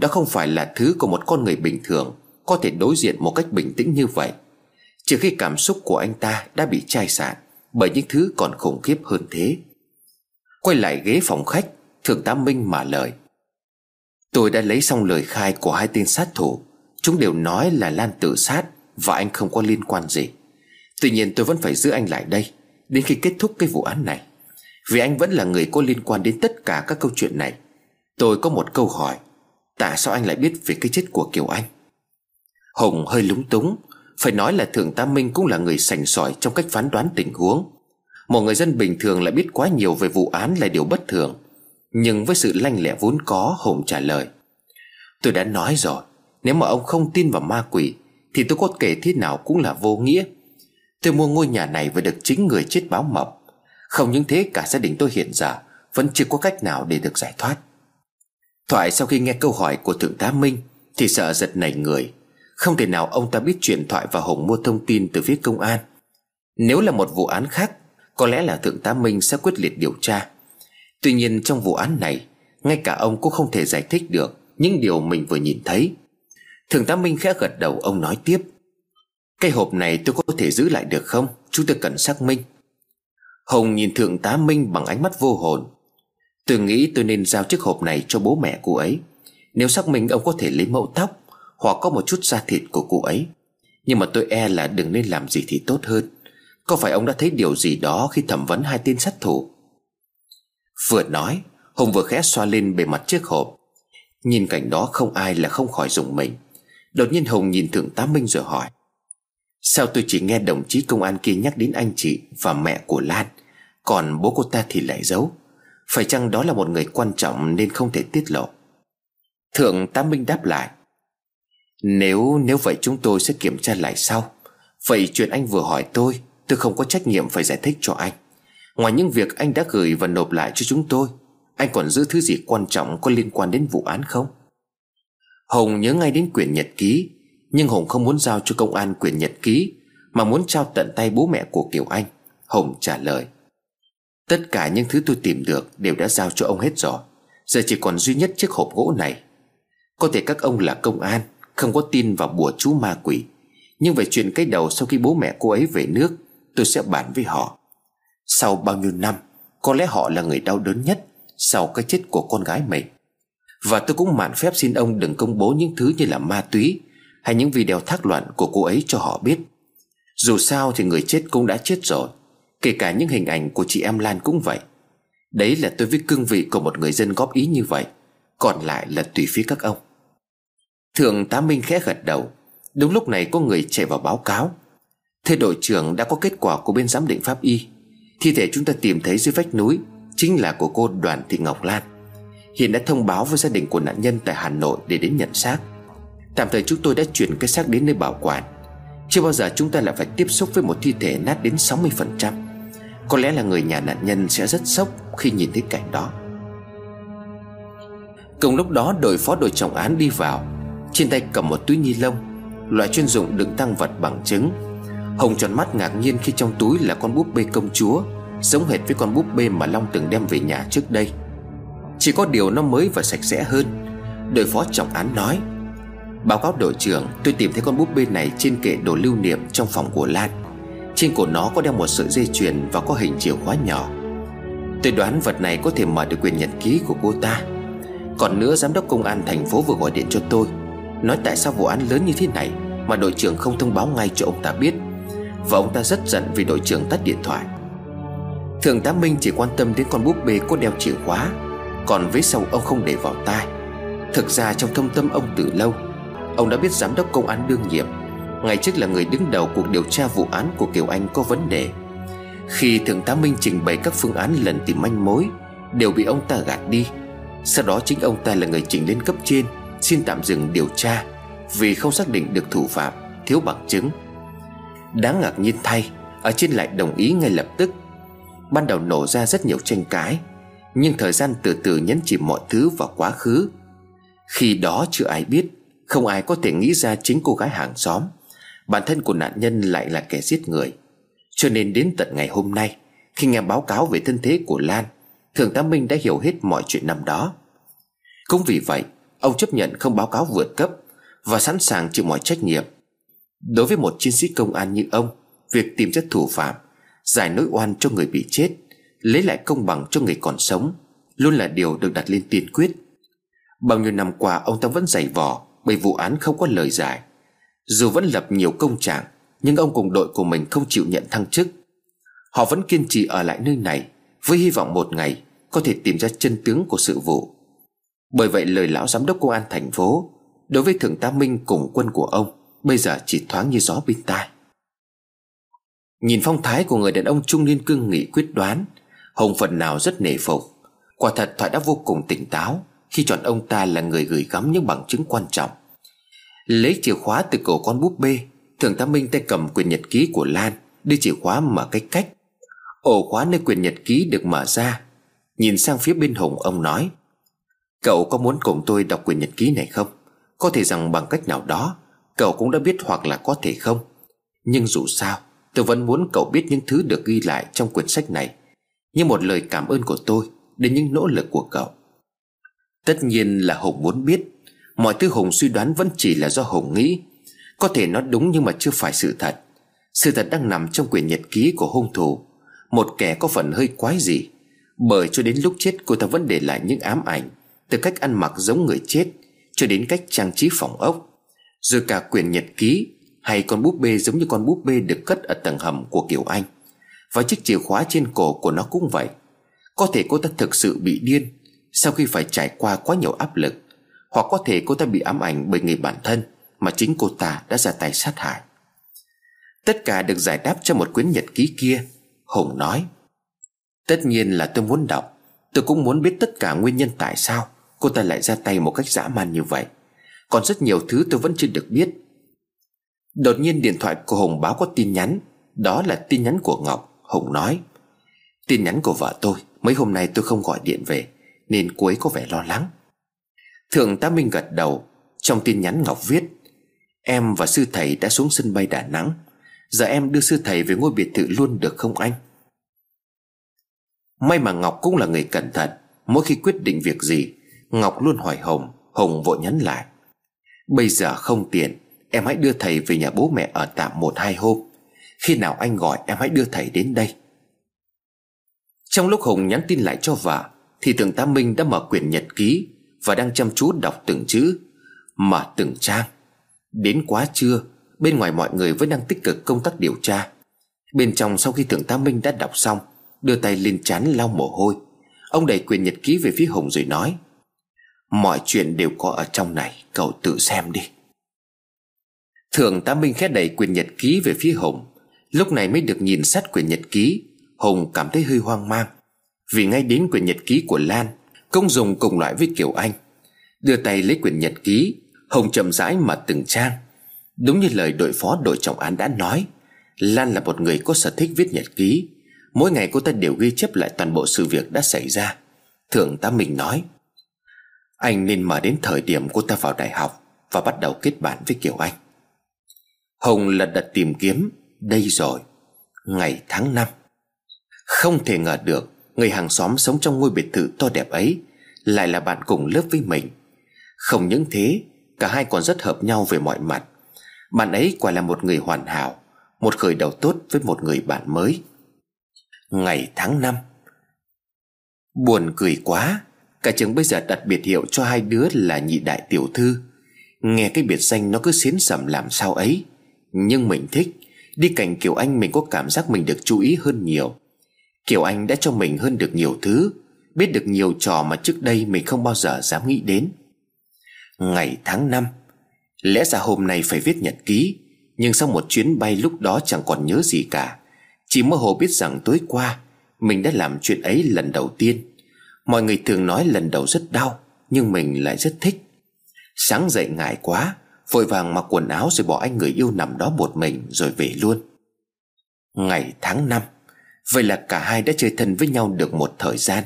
Đó không phải là thứ của một con người bình thường Có thể đối diện một cách bình tĩnh như vậy. Trừ khi cảm xúc của anh ta đã bị chai sạn Bởi những thứ còn khủng khiếp hơn thế. Quay lại ghế phòng khách, Thượng tá Minh mà lời. Tôi đã lấy xong lời khai của hai tên sát thủ. Chúng đều nói là Lan tự sát Và anh không có liên quan gì. Tuy nhiên tôi vẫn phải giữ anh lại đây, Đến khi kết thúc cái vụ án này. Vì anh vẫn là người có liên quan đến tất cả các câu chuyện này. Tôi có một câu hỏi, Tại sao anh lại biết về cái chết của Kiều Anh? Hùng hơi lúng túng, Phải nói là Thượng tá Minh cũng là người sành sỏi Trong cách phán đoán tình huống một người dân bình thường lại biết quá nhiều về vụ án là điều bất thường. Nhưng với sự lanh lẹ vốn có, Hùng trả lời. Tôi đã nói rồi, Nếu mà ông không tin vào ma quỷ, Thì tôi có kể thế nào cũng là vô nghĩa. Tôi mua ngôi nhà này và được chính người chết báo mộng. Không những thế, cả gia đình tôi hiện giờ Vẫn chưa có cách nào để được giải thoát. Thoại sau khi nghe câu hỏi của Thượng tá Minh Thì sợ giật nảy người. Không thể nào ông ta biết chuyện Thoại và Hùng mua thông tin từ phía công an. Nếu là một vụ án khác có lẽ là Thượng tá Minh sẽ quyết liệt điều tra. Tuy nhiên trong vụ án này, Ngay cả ông cũng không thể giải thích được Những điều mình vừa nhìn thấy. Thượng tá Minh khẽ gật đầu, ông nói tiếp. Cái hộp này tôi có thể giữ lại được không? Chúng tôi cần xác minh. Hồng nhìn Thượng tá Minh bằng ánh mắt vô hồn. Tôi nghĩ tôi nên giao chiếc hộp này cho bố mẹ cô ấy. Nếu xác minh ông có thể lấy mẫu tóc Hoặc có một chút da thịt của cô ấy. Nhưng mà tôi e là đừng nên làm gì thì tốt hơn có phải ông đã thấy điều gì đó khi thẩm vấn hai tên sát thủ? Vừa nói, Hùng vừa khẽ xoa lên bề mặt chiếc hộp. Nhìn cảnh đó không ai là không khỏi dùng mình. Đột nhiên Hùng nhìn Thượng tá Minh rồi hỏi, Sao tôi chỉ nghe đồng chí công an kia nhắc đến anh chị và mẹ của Lan, Còn bố cô ta thì lại giấu? Phải chăng đó là một người quan trọng nên không thể tiết lộ? Thượng tá Minh đáp lại, Nếu nếu vậy chúng tôi sẽ kiểm tra lại sau. Vậy chuyện anh vừa hỏi tôi Tôi không có trách nhiệm phải giải thích cho anh. Ngoài những việc anh đã gửi và nộp lại cho chúng tôi, Anh còn giữ thứ gì quan trọng có liên quan đến vụ án không? Hùng nhớ ngay đến quyển nhật ký, Nhưng Hùng không muốn giao cho công an quyển nhật ký, Mà muốn trao tận tay bố mẹ của Kiều Anh. Hùng trả lời, Tất cả những thứ tôi tìm được Đều đã giao cho ông hết rồi. Giờ chỉ còn duy nhất chiếc hộp gỗ này. Có thể các ông là công an, Không có tin vào bùa chú ma quỷ. Nhưng về chuyện cái đầu sau khi bố mẹ cô ấy về nước tôi sẽ bàn với họ. Sau bao nhiêu năm, Có lẽ họ là người đau đớn nhất Sau cái chết của con gái mình. Và tôi cũng mạn phép xin ông đừng công bố những thứ như là ma túy Hay những video thác loạn của cô ấy cho họ biết. Dù sao thì người chết cũng đã chết rồi, Kể cả những hình ảnh của chị em Lan cũng vậy. Đấy là tôi với cương vị của một người dân góp ý như vậy, Còn lại là tùy phía các ông. Thượng tá Minh khẽ gật đầu. Đúng lúc này có người chạy vào báo cáo. Thế đội trưởng đã có kết quả của bên giám định pháp y. Thi thể chúng ta tìm thấy dưới vách núi Chính là của cô Đoàn Thị Ngọc Lan. Hiện đã thông báo với gia đình của nạn nhân tại Hà Nội để đến nhận xác. Tạm thời chúng tôi đã chuyển cái xác đến nơi bảo quản. Chưa bao giờ chúng ta lại phải tiếp xúc với một thi thể nát đến 60% Có lẽ là người nhà nạn nhân sẽ rất sốc Khi nhìn thấy cảnh đó. Cùng lúc đó, đội phó đội trọng án đi vào. Trên tay cầm một túi ni lông, Loại chuyên dụng đựng tăng vật bằng chứng. Hồng tròn mắt ngạc nhiên khi trong túi là con búp bê công chúa Giống hệt với con búp bê mà Long từng đem về nhà trước đây. Chỉ có điều nó mới và sạch sẽ hơn. Đội phó trọng án nói, Báo cáo đội trưởng, Tôi tìm thấy con búp bê này trên kệ đồ lưu niệm trong phòng của Lan. Trên cổ nó có đeo một sợi dây chuyền và có hình chìa khóa nhỏ. Tôi đoán vật này có thể mở được quyền nhật ký của cô ta. Còn nữa, giám đốc công an thành phố vừa gọi điện cho tôi, Nói tại sao vụ án lớn như thế này Mà đội trưởng không thông báo ngay cho ông ta biết. Và ông ta rất giận vì đội trưởng tắt điện thoại. Thượng tá Minh chỉ quan tâm đến con búp bê có đeo chìa khóa, Còn với sau ông không để vào tai. Thực ra trong thâm tâm ông từ lâu, Ông đã biết giám đốc công an đương nhiệm, Ngày trước là người đứng đầu cuộc điều tra vụ án của Kiều Anh có vấn đề. Khi Thượng tá Minh trình bày các phương án lần tìm manh mối, Đều bị ông ta gạt đi. Sau đó chính ông ta là người trình lên cấp trên, Xin tạm dừng điều tra Vì không xác định được thủ phạm, Thiếu bằng chứng. Đáng ngạc nhiên thay, Ở trên lại đồng ý ngay lập tức. Ban đầu nổ ra rất nhiều tranh cãi, Nhưng thời gian từ từ nhấn chìm mọi thứ vào quá khứ. Khi đó chưa ai biết, Không ai có thể nghĩ ra chính cô gái hàng xóm. Bản thân của nạn nhân lại là kẻ giết người. Cho nên đến tận ngày hôm nay, Khi nghe báo cáo về thân thế của Lan Thường tá Minh đã hiểu hết mọi chuyện năm đó. Cũng vì vậy, Ông chấp nhận không báo cáo vượt cấp Và sẵn sàng chịu mọi trách nhiệm. Đối với một chiến sĩ công an như ông, Việc tìm ra thủ phạm, Giải nỗi oan cho người bị chết, Lấy lại công bằng cho người còn sống Luôn là điều được đặt lên tiên quyết. Bao nhiêu năm qua, ông ta vẫn dày vò Bởi vụ án không có lời giải. Dù vẫn lập nhiều công trạng, Nhưng ông cùng đội của mình không chịu nhận thăng chức. Họ vẫn kiên trì ở lại nơi này Với hy vọng một ngày Có thể tìm ra chân tướng của sự vụ. Bởi vậy, lời lão giám đốc công an thành phố Đối với thượng tá Minh cùng quân của ông Bây giờ chỉ thoáng như gió bên tai. Nhìn phong thái của người đàn ông trung niên cương nghị quyết đoán, Hồng phần nào rất nể phục. Quả thật Thoại đã vô cùng tỉnh táo Khi chọn ông ta là người gửi gắm những bằng chứng quan trọng. Lấy chìa khóa từ cổ con búp bê Thường tá Minh tay cầm quyền nhật ký của Lan Đưa chìa khóa mở cách cách. Ổ khóa nơi quyền nhật ký được mở ra, Nhìn sang phía bên Hùng ông nói, Cậu có muốn cùng tôi đọc quyền nhật ký này không? Có thể rằng bằng cách nào đó Cậu cũng đã biết hoặc là có thể không? Nhưng dù sao, Tôi vẫn muốn cậu biết những thứ được ghi lại trong quyển sách này. Như một lời cảm ơn của tôi Đến những nỗ lực của cậu. Tất nhiên là Hùng muốn biết. Mọi thứ Hùng suy đoán vẫn chỉ là do Hùng nghĩ. Có thể nó đúng nhưng mà chưa phải sự thật. Sự thật đang nằm trong quyển nhật ký của hung thủ. Một kẻ có phần hơi quái gì Bởi cho đến lúc chết, cô ta vẫn để lại những ám ảnh, Từ cách ăn mặc giống người chết, Cho đến cách trang trí phòng ốc. Rồi cả quyển nhật ký hay con búp bê giống như con búp bê được cất ở tầng hầm của Kiều Anh. Và chiếc chìa khóa trên cổ của nó cũng vậy. Có thể cô ta thực sự bị điên Sau khi phải trải qua quá nhiều áp lực, Hoặc có thể cô ta bị ám ảnh bởi người bản thân Mà chính cô ta đã ra tay sát hại. Tất cả được giải đáp trong một quyển nhật ký kia, Hùng nói. Tất nhiên là tôi muốn đọc. Tôi cũng muốn biết tất cả nguyên nhân tại sao Cô ta lại ra tay một cách dã man như vậy. Còn rất nhiều thứ tôi vẫn chưa được biết. Đột nhiên điện thoại của Hùng báo có tin nhắn. Đó là tin nhắn của Ngọc. Hùng nói, Tin nhắn của vợ tôi. Mấy hôm nay tôi không gọi điện về, Nên cô ấy có vẻ lo lắng. Thượng tá Minh gật đầu. Trong tin nhắn Ngọc viết, Em và sư thầy đã xuống sân bay Đà Nẵng. Giờ em đưa sư thầy về ngôi biệt thự luôn được không anh? May mà Ngọc cũng là người cẩn thận. Mỗi khi quyết định việc gì, Ngọc luôn hỏi Hồng. Hồng vội nhắn lại Bây giờ không tiện, Em hãy đưa thầy về nhà bố mẹ ở tạm một hai hôm. Khi nào anh gọi, em hãy đưa thầy đến đây. Trong lúc Hùng nhắn tin lại cho vợ, Thì thượng tá Minh đã mở quyển nhật ký Và đang chăm chú đọc từng chữ, Mở từng trang. Đến quá trưa, Bên ngoài mọi người vẫn đang tích cực công tác điều tra. Bên trong sau khi thượng tá Minh đã đọc xong, Đưa tay lên chán lau mồ hôi. Ông đẩy quyển nhật ký về phía Hùng rồi nói Mọi chuyện đều có ở trong này, Cậu tự xem đi. Thượng tá Minh khét đẩy quyển nhật ký về phía Hùng. Lúc này mới được nhìn sát quyển nhật ký, Hùng cảm thấy hơi hoang mang. Vì ngay đến quyển nhật ký của Lan Công dùng cùng loại với Kiều Anh. Đưa tay lấy quyển nhật ký, Hùng chậm rãi mà từng trang. Đúng như lời đội phó đội trọng án đã nói, Lan là một người có sở thích viết nhật ký. Mỗi ngày cô ta đều ghi chép lại toàn bộ sự việc đã xảy ra. Thượng tá Minh nói anh nên mở đến thời điểm cô ta vào đại học Và bắt đầu kết bạn với Kiều Anh. Hồng lật đật tìm kiếm, Đây rồi, Ngày tháng năm. Không thể ngờ được, Người hàng xóm sống trong ngôi biệt thự to đẹp ấy Lại là bạn cùng lớp với mình. Không những thế, Cả hai còn rất hợp nhau về mọi mặt. Bạn ấy quả là một người hoàn hảo, Một khởi đầu tốt với một người bạn mới. Ngày tháng năm. Buồn cười quá Cả trường bây giờ đặt biệt hiệu cho hai đứa là nhị đại tiểu thư. Nghe cái biệt danh nó cứ xến sầm làm sao ấy. Nhưng mình thích. Đi cạnh Kiều Anh mình có cảm giác mình được chú ý hơn nhiều. Kiều Anh đã cho mình hơn được nhiều thứ. Biết được nhiều trò mà trước đây mình không bao giờ dám nghĩ đến. Ngày tháng năm, Lẽ ra hôm nay phải viết nhật ký. Nhưng sau một chuyến bay lúc đó chẳng còn nhớ gì cả. Chỉ mơ hồ biết rằng tối qua, Mình đã làm chuyện ấy lần đầu tiên. Mọi người thường nói lần đầu rất đau, Nhưng mình lại rất thích. Sáng dậy ngại quá, Vội vàng mặc quần áo rồi bỏ anh người yêu nằm đó một mình Rồi về luôn. Ngày tháng năm, Vậy là cả hai đã chơi thân với nhau được một thời gian.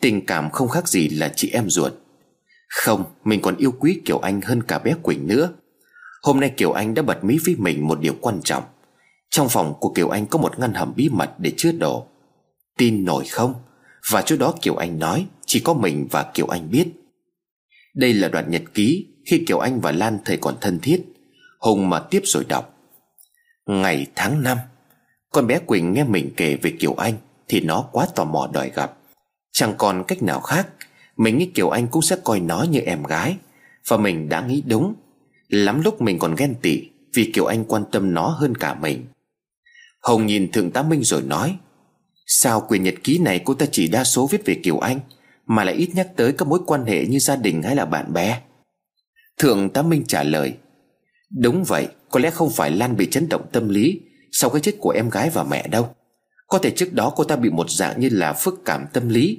Tình cảm không khác gì là chị em ruột. Không, Mình còn yêu quý Kiều Anh hơn cả bé Quỳnh nữa. Hôm nay Kiều Anh đã bật mí với mình một điều quan trọng. Trong phòng của Kiều Anh có một ngăn hầm bí mật để chứa đồ. Tin nổi không? Và chỗ đó Kiều Anh nói, Chỉ có mình và Kiều Anh biết. Đây là đoạn nhật ký Khi Kiều Anh và Lan thời còn thân thiết. Hùng mà tiếp rồi đọc. Ngày tháng năm, Con bé Quỳnh nghe mình kể về Kiều Anh Thì nó quá tò mò đòi gặp. Chẳng còn cách nào khác, Mình nghĩ Kiều Anh cũng sẽ coi nó như em gái. Và mình đã nghĩ đúng, Lắm lúc mình còn ghen tị Vì Kiều Anh quan tâm nó hơn cả mình. Hồng nhìn Thượng tá Minh rồi nói Sao quyền nhật ký này cô ta chỉ đa số viết về Kiều Anh, Mà lại ít nhắc tới các mối quan hệ như gia đình hay là bạn bè? Thượng tá Minh trả lời, Đúng vậy, Có lẽ không phải Lan bị chấn động tâm lý Sau cái chết của em gái và mẹ đâu. Có thể trước đó cô ta bị một dạng như là phức cảm tâm lý.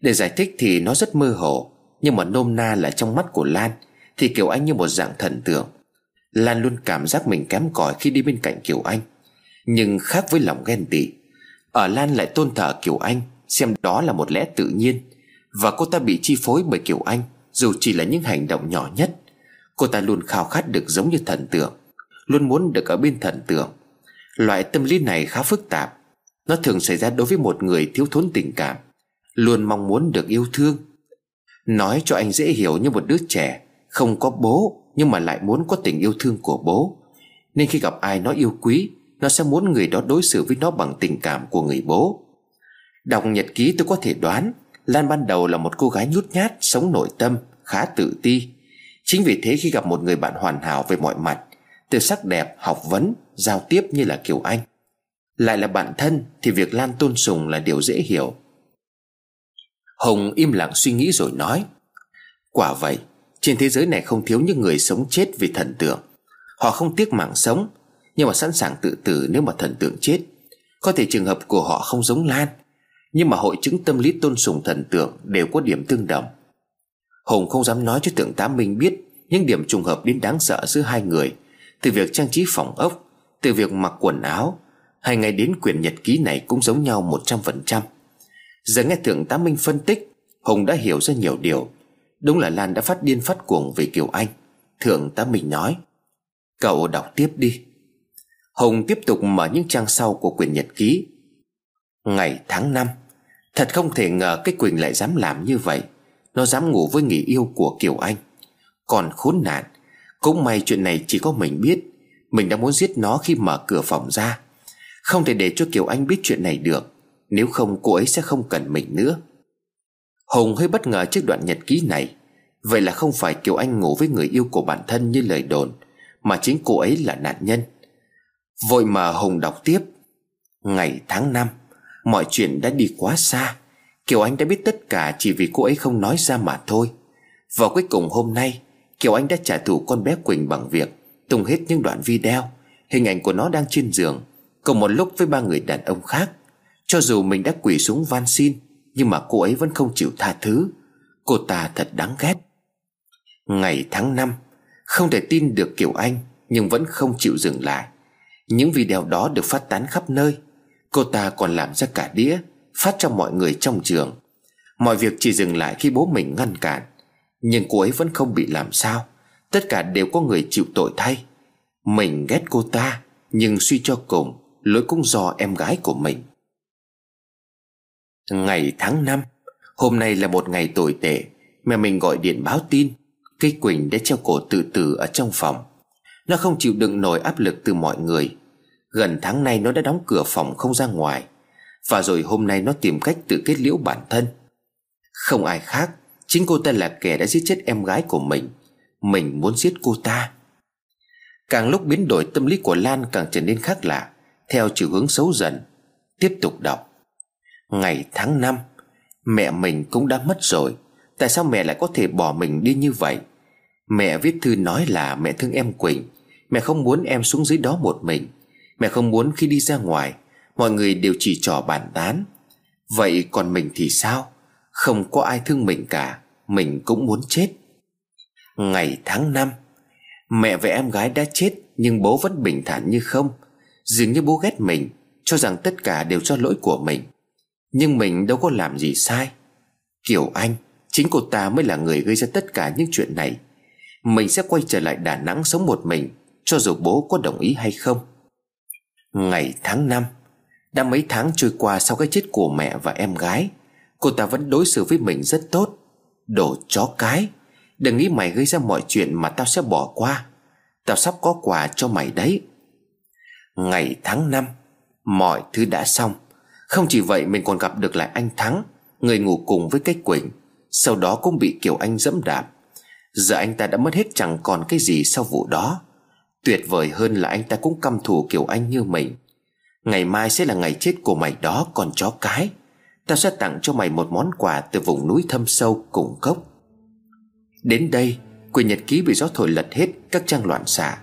Để giải thích thì nó rất mơ hồ, Nhưng mà nôm na là trong mắt của Lan Thì Kiều Anh như một dạng thần tượng. Lan luôn cảm giác mình kém cỏi khi đi bên cạnh Kiều Anh, Nhưng khác với lòng ghen tị ở Lan lại tôn thờ Kiều Anh, Xem đó là một lẽ tự nhiên. Và cô ta bị chi phối bởi Kiều Anh, Dù chỉ là những hành động nhỏ nhất. Cô ta luôn khao khát được giống như thần tượng, Luôn muốn được ở bên thần tượng. Loại tâm lý này khá phức tạp. Nó thường xảy ra đối với một người thiếu thốn tình cảm, Luôn mong muốn được yêu thương. Nói cho anh dễ hiểu như một đứa trẻ, Không có bố Nhưng mà lại muốn có tình yêu thương của bố. Nên khi gặp ai nó yêu quý nó sẽ muốn người đó đối xử với nó bằng tình cảm của người bố. Đọc nhật ký tôi có thể đoán Lan ban đầu là một cô gái nhút nhát Sống nội tâm, khá tự ti. Chính vì thế khi gặp một người bạn hoàn hảo về mọi mặt Từ sắc đẹp, học vấn, giao tiếp như là Kiều Anh. Lại là bạn thân Thì việc Lan tôn sùng là điều dễ hiểu. Hồng im lặng suy nghĩ rồi nói Quả vậy Trên thế giới này không thiếu những người sống chết vì thần tượng. Họ không tiếc mạng sống nhưng mà sẵn sàng tự tử nếu mà thần tượng chết. Có thể trường hợp của họ không giống Lan, Nhưng mà hội chứng tâm lý tôn sùng thần tượng Đều có điểm tương đồng. Hùng không dám nói cho tượng tá Minh biết Những điểm trùng hợp đến đáng sợ giữa hai người, Từ việc trang trí phòng ốc, Từ việc mặc quần áo, Hay ngay đến quyển nhật ký này cũng giống nhau một trăm phần trăm. Giờ nghe thượng tá Minh phân tích, Hùng đã hiểu ra nhiều điều. Đúng là Lan đã phát điên phát cuồng về Kiều Anh. Thượng tá Minh nói, Cậu đọc tiếp đi. Hùng tiếp tục mở những trang sau của quyển nhật ký. Ngày tháng năm, Thật không thể ngờ cái Quỳnh lại dám làm như vậy. Nó dám ngủ với người yêu của Kiều Anh. Còn khốn nạn, Cũng may chuyện này chỉ có mình biết. Mình đã muốn giết nó khi mở cửa phòng ra. Không thể để cho Kiều Anh biết chuyện này được. Nếu không, cô ấy sẽ không cần mình nữa. Hùng hơi bất ngờ trước đoạn nhật ký này. Vậy là không phải Kiều Anh ngủ với người yêu của bản thân như lời đồn, Mà chính cô ấy là nạn nhân. Vội mà Hùng đọc tiếp. Ngày tháng năm, Mọi chuyện đã đi quá xa. Kiều Anh đã biết tất cả chỉ vì cô ấy không nói ra mà thôi. Và cuối cùng hôm nay, Kiều Anh đã trả thù con bé Quỳnh bằng việc Tung hết những đoạn video, Hình ảnh của nó đang trên giường, Cùng một lúc với ba người đàn ông khác. Cho dù mình đã quỳ xuống van xin, Nhưng mà cô ấy vẫn không chịu tha thứ. Cô ta thật đáng ghét. Ngày tháng năm, Không thể tin được Kiều Anh, Nhưng vẫn không chịu dừng lại những video đó được phát tán khắp nơi. Cô ta còn làm ra cả đĩa, Phát cho mọi người trong trường. Mọi việc chỉ dừng lại khi bố mình ngăn cản. Nhưng cô ấy vẫn không bị làm sao. Tất cả đều có người chịu tội thay. Mình ghét cô ta, Nhưng suy cho cùng, Lỗi cũng do em gái của mình. Ngày tháng 5 Hôm nay là một ngày tồi tệ. Mẹ mình gọi điện báo tin. Cây Quỳnh đã treo cổ tự tử ở trong phòng. Nó không chịu đựng nổi áp lực từ mọi người. Gần tháng nay nó đã đóng cửa phòng không ra ngoài. Và rồi hôm nay nó tìm cách tự kết liễu bản thân. Không ai khác, Chính cô ta là kẻ đã giết chết em gái của mình. Mình muốn giết cô ta. Càng lúc biến đổi tâm lý của Lan càng trở nên khác lạ, Theo chiều hướng xấu dần, Tiếp tục đọc. Ngày tháng 5 Mẹ mình cũng đã mất rồi. Tại sao mẹ lại có thể bỏ mình đi như vậy? Mẹ viết thư nói là mẹ thương em Quỳnh. Mẹ không muốn em xuống dưới đó một mình. Mẹ không muốn khi đi ra ngoài, Mọi người đều chỉ trỏ bàn tán. Vậy còn mình thì sao? Không có ai thương mình cả, Mình cũng muốn chết. Ngày tháng năm, Mẹ và em gái đã chết Nhưng bố vẫn bình thản như không. Dường như bố ghét mình, Cho rằng tất cả đều do lỗi của mình. Nhưng mình đâu có làm gì sai. Kiểu Anh, Chính cô ta mới là người gây ra tất cả những chuyện này. Mình sẽ quay trở lại Đà Nẵng sống một mình, Cho dù bố có đồng ý hay không. Ngày tháng năm, Đã mấy tháng trôi qua sau cái chết của mẹ và em gái, Cô ta vẫn đối xử với mình rất tốt, Đồ chó cái. Đừng nghĩ mày gây ra mọi chuyện mà tao sẽ bỏ qua. Tao sắp có quà cho mày đấy. Ngày tháng năm, Mọi thứ đã xong. Không chỉ vậy, mình còn gặp được lại anh Thắng, Người ngủ cùng với cái Quỳnh. Sau đó cũng bị Kiều Anh dẫm đạp. Giờ anh ta đã mất hết chẳng còn cái gì sau vụ đó. Tuyệt vời hơn là anh ta cũng căm thù kiểu Anh như mình. Ngày mai sẽ là ngày chết của mày đó còn chó cái. Tao sẽ tặng cho mày một món quà từ vùng núi thâm sâu cùng cốc Đến đây Quyển nhật ký bị gió thổi lật hết các trang loạn xạ.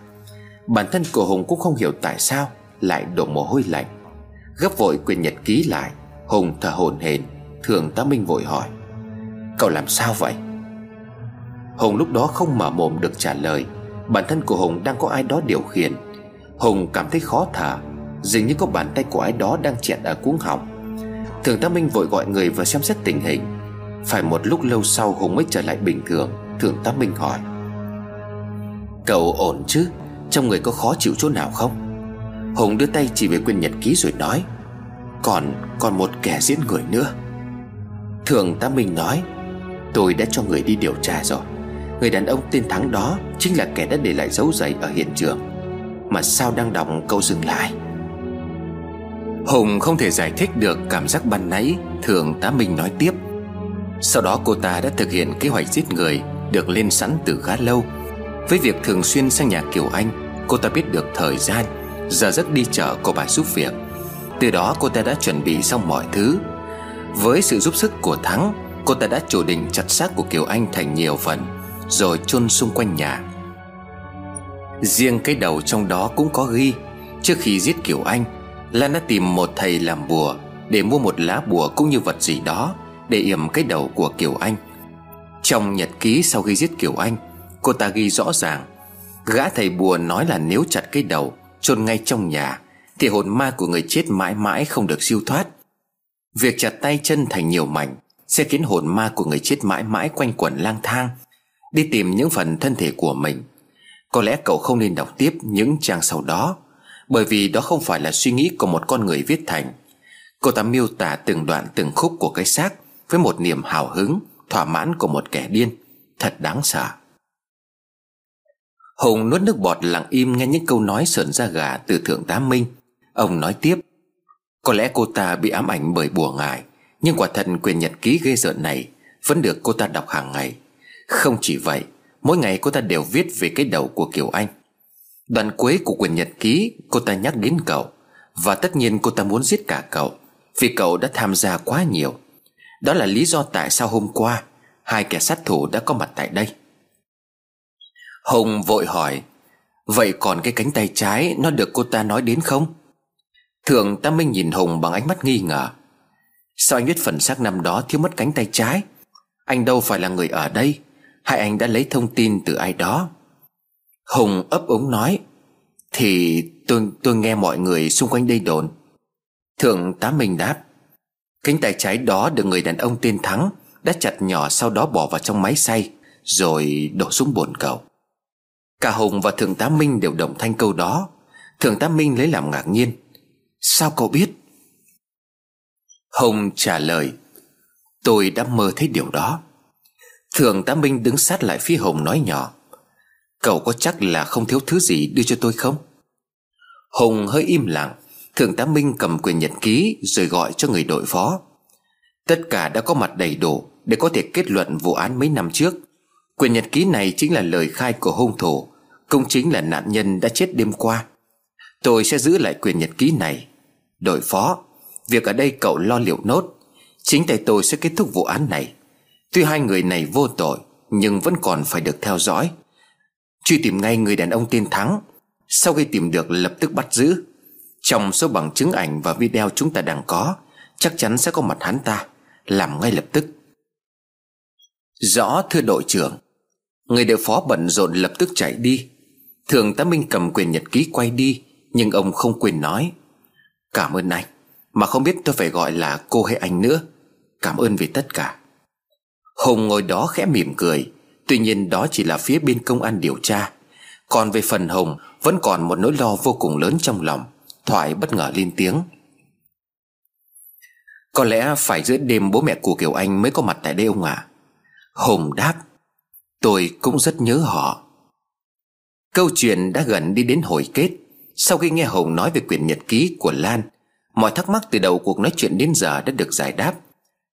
Bản thân của Hùng cũng không hiểu tại sao Lại đổ mồ hôi lạnh. Gấp vội quyển nhật ký lại. Hùng thở hổn hển, Thường tá Minh vội hỏi, Cậu làm sao vậy? Hùng lúc đó không mở mồm được trả lời. Bản thân của Hùng đang có ai đó điều khiển. Hùng cảm thấy khó thở, Dường như có bàn tay của ai đó đang chẹt ở cuống họng. Thường tá Minh vội gọi người vào xem xét tình hình. Phải một lúc lâu sau Hùng mới trở lại bình thường Thường tá Minh hỏi. Cậu ổn chứ? Trong người có khó chịu chỗ nào không? Hùng đưa tay chỉ về quyển nhật ký rồi nói. Còn còn một kẻ giết người nữa. Thường tá Minh nói. Tôi đã cho người đi điều tra rồi. Người đàn ông tên Thắng đó Chính là kẻ đã để lại dấu giày ở hiện trường. Mà sao đang đọc câu dừng lại. Hùng không thể giải thích được cảm giác ban nãy, Thường tá Minh nói tiếp. Sau đó cô ta đã thực hiện kế hoạch giết người, Được lên sẵn từ khá lâu. Với việc thường xuyên sang nhà Kiều Anh, Cô ta biết được thời gian, Giờ giấc đi chợ của bà giúp việc. Từ đó cô ta đã chuẩn bị xong mọi thứ. Với sự giúp sức của Thắng, Cô ta đã chủ định chặt xác của Kiều Anh thành nhiều phần. Rồi chôn xung quanh nhà. Riêng cái đầu trong đó cũng có ghi, Trước khi giết Kiều Anh, Lan đã tìm một thầy làm bùa Để mua một lá bùa cũng như vật gì đó Để yểm cái đầu của Kiều Anh. Trong nhật ký sau khi giết Kiều Anh, Cô ta ghi rõ ràng, Gã thầy bùa nói là nếu chặt cái đầu, chôn ngay trong nhà, Thì hồn ma của người chết mãi mãi không được siêu thoát. Việc chặt tay chân thành nhiều mảnh Sẽ khiến hồn ma của người chết mãi mãi quanh quẩn lang thang. Đi tìm những phần thân thể của mình. Có lẽ cậu không nên đọc tiếp những trang sau đó, Bởi vì đó không phải là suy nghĩ của một con người viết thành. Cô ta miêu tả từng đoạn từng khúc của cái xác Với một niềm hào hứng, Thỏa mãn của một kẻ điên. Thật đáng sợ. Hùng nuốt nước bọt lặng im nghe những câu nói sợn da gà từ Thượng tá Minh. Ông nói tiếp, Có lẽ cô ta bị ám ảnh bởi bùa ngải, Nhưng quả thật quyền nhật ký ghê rợn này Vẫn được cô ta đọc hàng ngày. Không chỉ vậy, Mỗi ngày cô ta đều viết về cái đầu của Kiều Anh. Đoạn cuối của quyển nhật ký, Cô ta nhắc đến cậu. Và tất nhiên cô ta muốn giết cả cậu, Vì cậu đã tham gia quá nhiều. Đó là lý do tại sao hôm qua, Hai kẻ sát thủ đã có mặt tại đây. Hùng vội hỏi, Vậy còn cái cánh tay trái Nó được cô ta nói đến không? Thường ta Minh nhìn Hùng bằng ánh mắt nghi ngờ. Sao anh biết phần xác năm đó thiếu mất cánh tay trái? Anh đâu phải là người ở đây? Hai anh đã lấy thông tin từ ai đó. Hùng ấp úng nói, Thì tôi tôi nghe mọi người xung quanh đây đồn. Thượng tá Minh đáp, Cánh tay trái đó được người đàn ông tên Thắng Đã chặt nhỏ sau đó bỏ vào trong máy xay, Rồi đổ xuống bồn cầu. Cả Hùng và Thượng tá Minh đều đồng thanh câu đó. Thượng tá Minh lấy làm ngạc nhiên, Sao cậu biết? Hùng trả lời, Tôi đã mơ thấy điều đó thường tá Minh đứng sát lại phía Hùng nói nhỏ, Cậu có chắc là không thiếu thứ gì đưa cho tôi không? Hùng hơi im lặng Thượng tá Minh cầm quyền nhật ký Rồi gọi cho người đội phó. Tất cả đã có mặt đầy đủ Để có thể kết luận vụ án mấy năm trước. Quyền nhật ký này chính là lời khai của hung thủ, Cũng chính là nạn nhân đã chết đêm qua. Tôi sẽ giữ lại quyền nhật ký này. Đội phó, Việc ở đây cậu lo liệu nốt. Chính tay tôi sẽ kết thúc vụ án này. Tuy hai người này vô tội, Nhưng vẫn còn phải được theo dõi. Truy tìm ngay người đàn ông tên Thắng. Sau khi tìm được, lập tức bắt giữ. Trong số bằng chứng ảnh và video chúng ta đang có, Chắc chắn sẽ có mặt hắn ta. Làm ngay lập tức. Rõ, thưa đội trưởng. Người đều phó bận rộn lập tức chạy đi. Thường tá Minh cầm quyền nhật ký quay đi, Nhưng ông không quên nói. Cảm ơn anh, Mà không biết tôi phải gọi là cô hay anh nữa. Cảm ơn vì tất cả. Hùng ngồi đó khẽ mỉm cười. Tuy nhiên đó chỉ là phía bên công an điều tra. Còn về phần Hùng, Vẫn còn một nỗi lo vô cùng lớn trong lòng. Thoại bất ngờ lên tiếng. Có lẽ phải giữa đêm bố mẹ của Kiều Anh Mới có mặt tại đây ông ạ. À? Hùng đáp. Tôi cũng rất nhớ họ. Câu chuyện đã gần đi đến hồi kết. Sau khi nghe Hùng nói về quyển nhật ký của Lan, Mọi thắc mắc từ đầu cuộc nói chuyện đến giờ đã được giải đáp.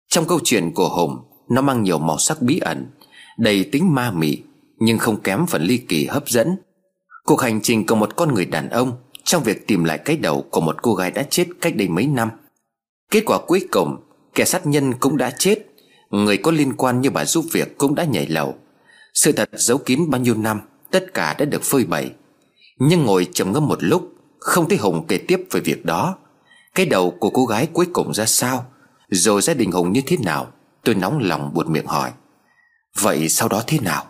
Trong câu chuyện của Hùng nó mang nhiều màu sắc bí ẩn, Đầy tính ma mị, Nhưng không kém phần ly kỳ hấp dẫn. Cuộc hành trình của một con người đàn ông Trong việc tìm lại cái đầu của một cô gái đã chết cách đây mấy năm. Kết quả cuối cùng, Kẻ sát nhân cũng đã chết, Người có liên quan như bà giúp việc cũng đã nhảy lầu. Sự thật giấu kín bao nhiêu năm, Tất cả đã được phơi bày. Nhưng ngồi trầm ngâm một lúc, Không thấy Hùng kể tiếp về việc đó. Cái đầu của cô gái cuối cùng ra sao, Rồi gia đình Hùng như thế nào? Tôi nóng lòng buột miệng hỏi, Vậy sau đó thế nào?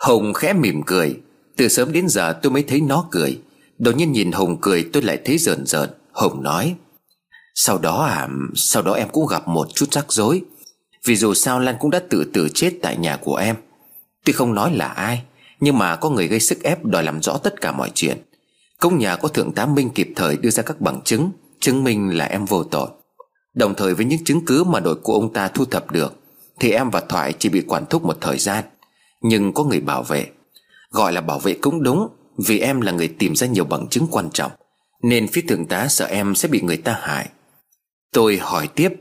Hùng khẽ mỉm cười. Từ sớm đến giờ tôi mới thấy nó cười. Đột nhiên nhìn Hùng cười, tôi lại thấy rợn rợn. Hùng nói, Sau đó à Sau đó em cũng gặp một chút rắc rối. Vì dù sao Lan cũng đã tự tử chết tại nhà của em. Tuy không nói là ai, Nhưng mà có người gây sức ép đòi làm rõ tất cả mọi chuyện. Công nhà có thượng tá Minh kịp thời đưa ra các bằng chứng Chứng minh là em vô tội. Đồng thời với những chứng cứ mà đội của ông ta thu thập được, Thì em và Thoại chỉ bị quản thúc một thời gian, Nhưng có người bảo vệ. Gọi là bảo vệ cũng đúng, Vì em là người tìm ra nhiều bằng chứng quan trọng, Nên phía thượng tá sợ em sẽ bị người ta hại. Tôi hỏi tiếp,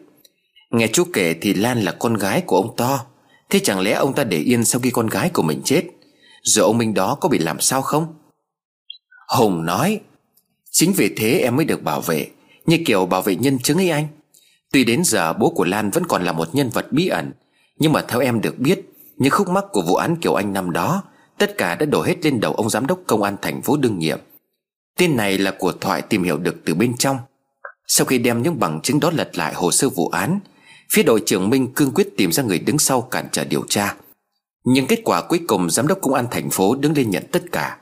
Nghe chú kể thì Lan là con gái của ông To, Thế chẳng lẽ ông ta để yên sau khi con gái của mình chết? Rồi ông Minh đó có bị làm sao không? Hùng nói, Chính vì thế em mới được bảo vệ, Như kiểu bảo vệ nhân chứng ấy anh. Tuy đến giờ bố của Lan vẫn còn là một nhân vật bí ẩn, Nhưng mà theo em được biết, Những khúc mắc của vụ án Kiều Anh năm đó, Tất cả đã đổ hết lên đầu ông giám đốc công an thành phố đương nhiệm. Tên này là của Thoại tìm hiểu được từ bên trong. Sau khi đem những bằng chứng đó lật lại hồ sơ vụ án, Phía đội trưởng Minh cương quyết tìm ra người đứng sau cản trở điều tra. Nhưng kết quả cuối cùng giám đốc công an thành phố đứng lên nhận tất cả.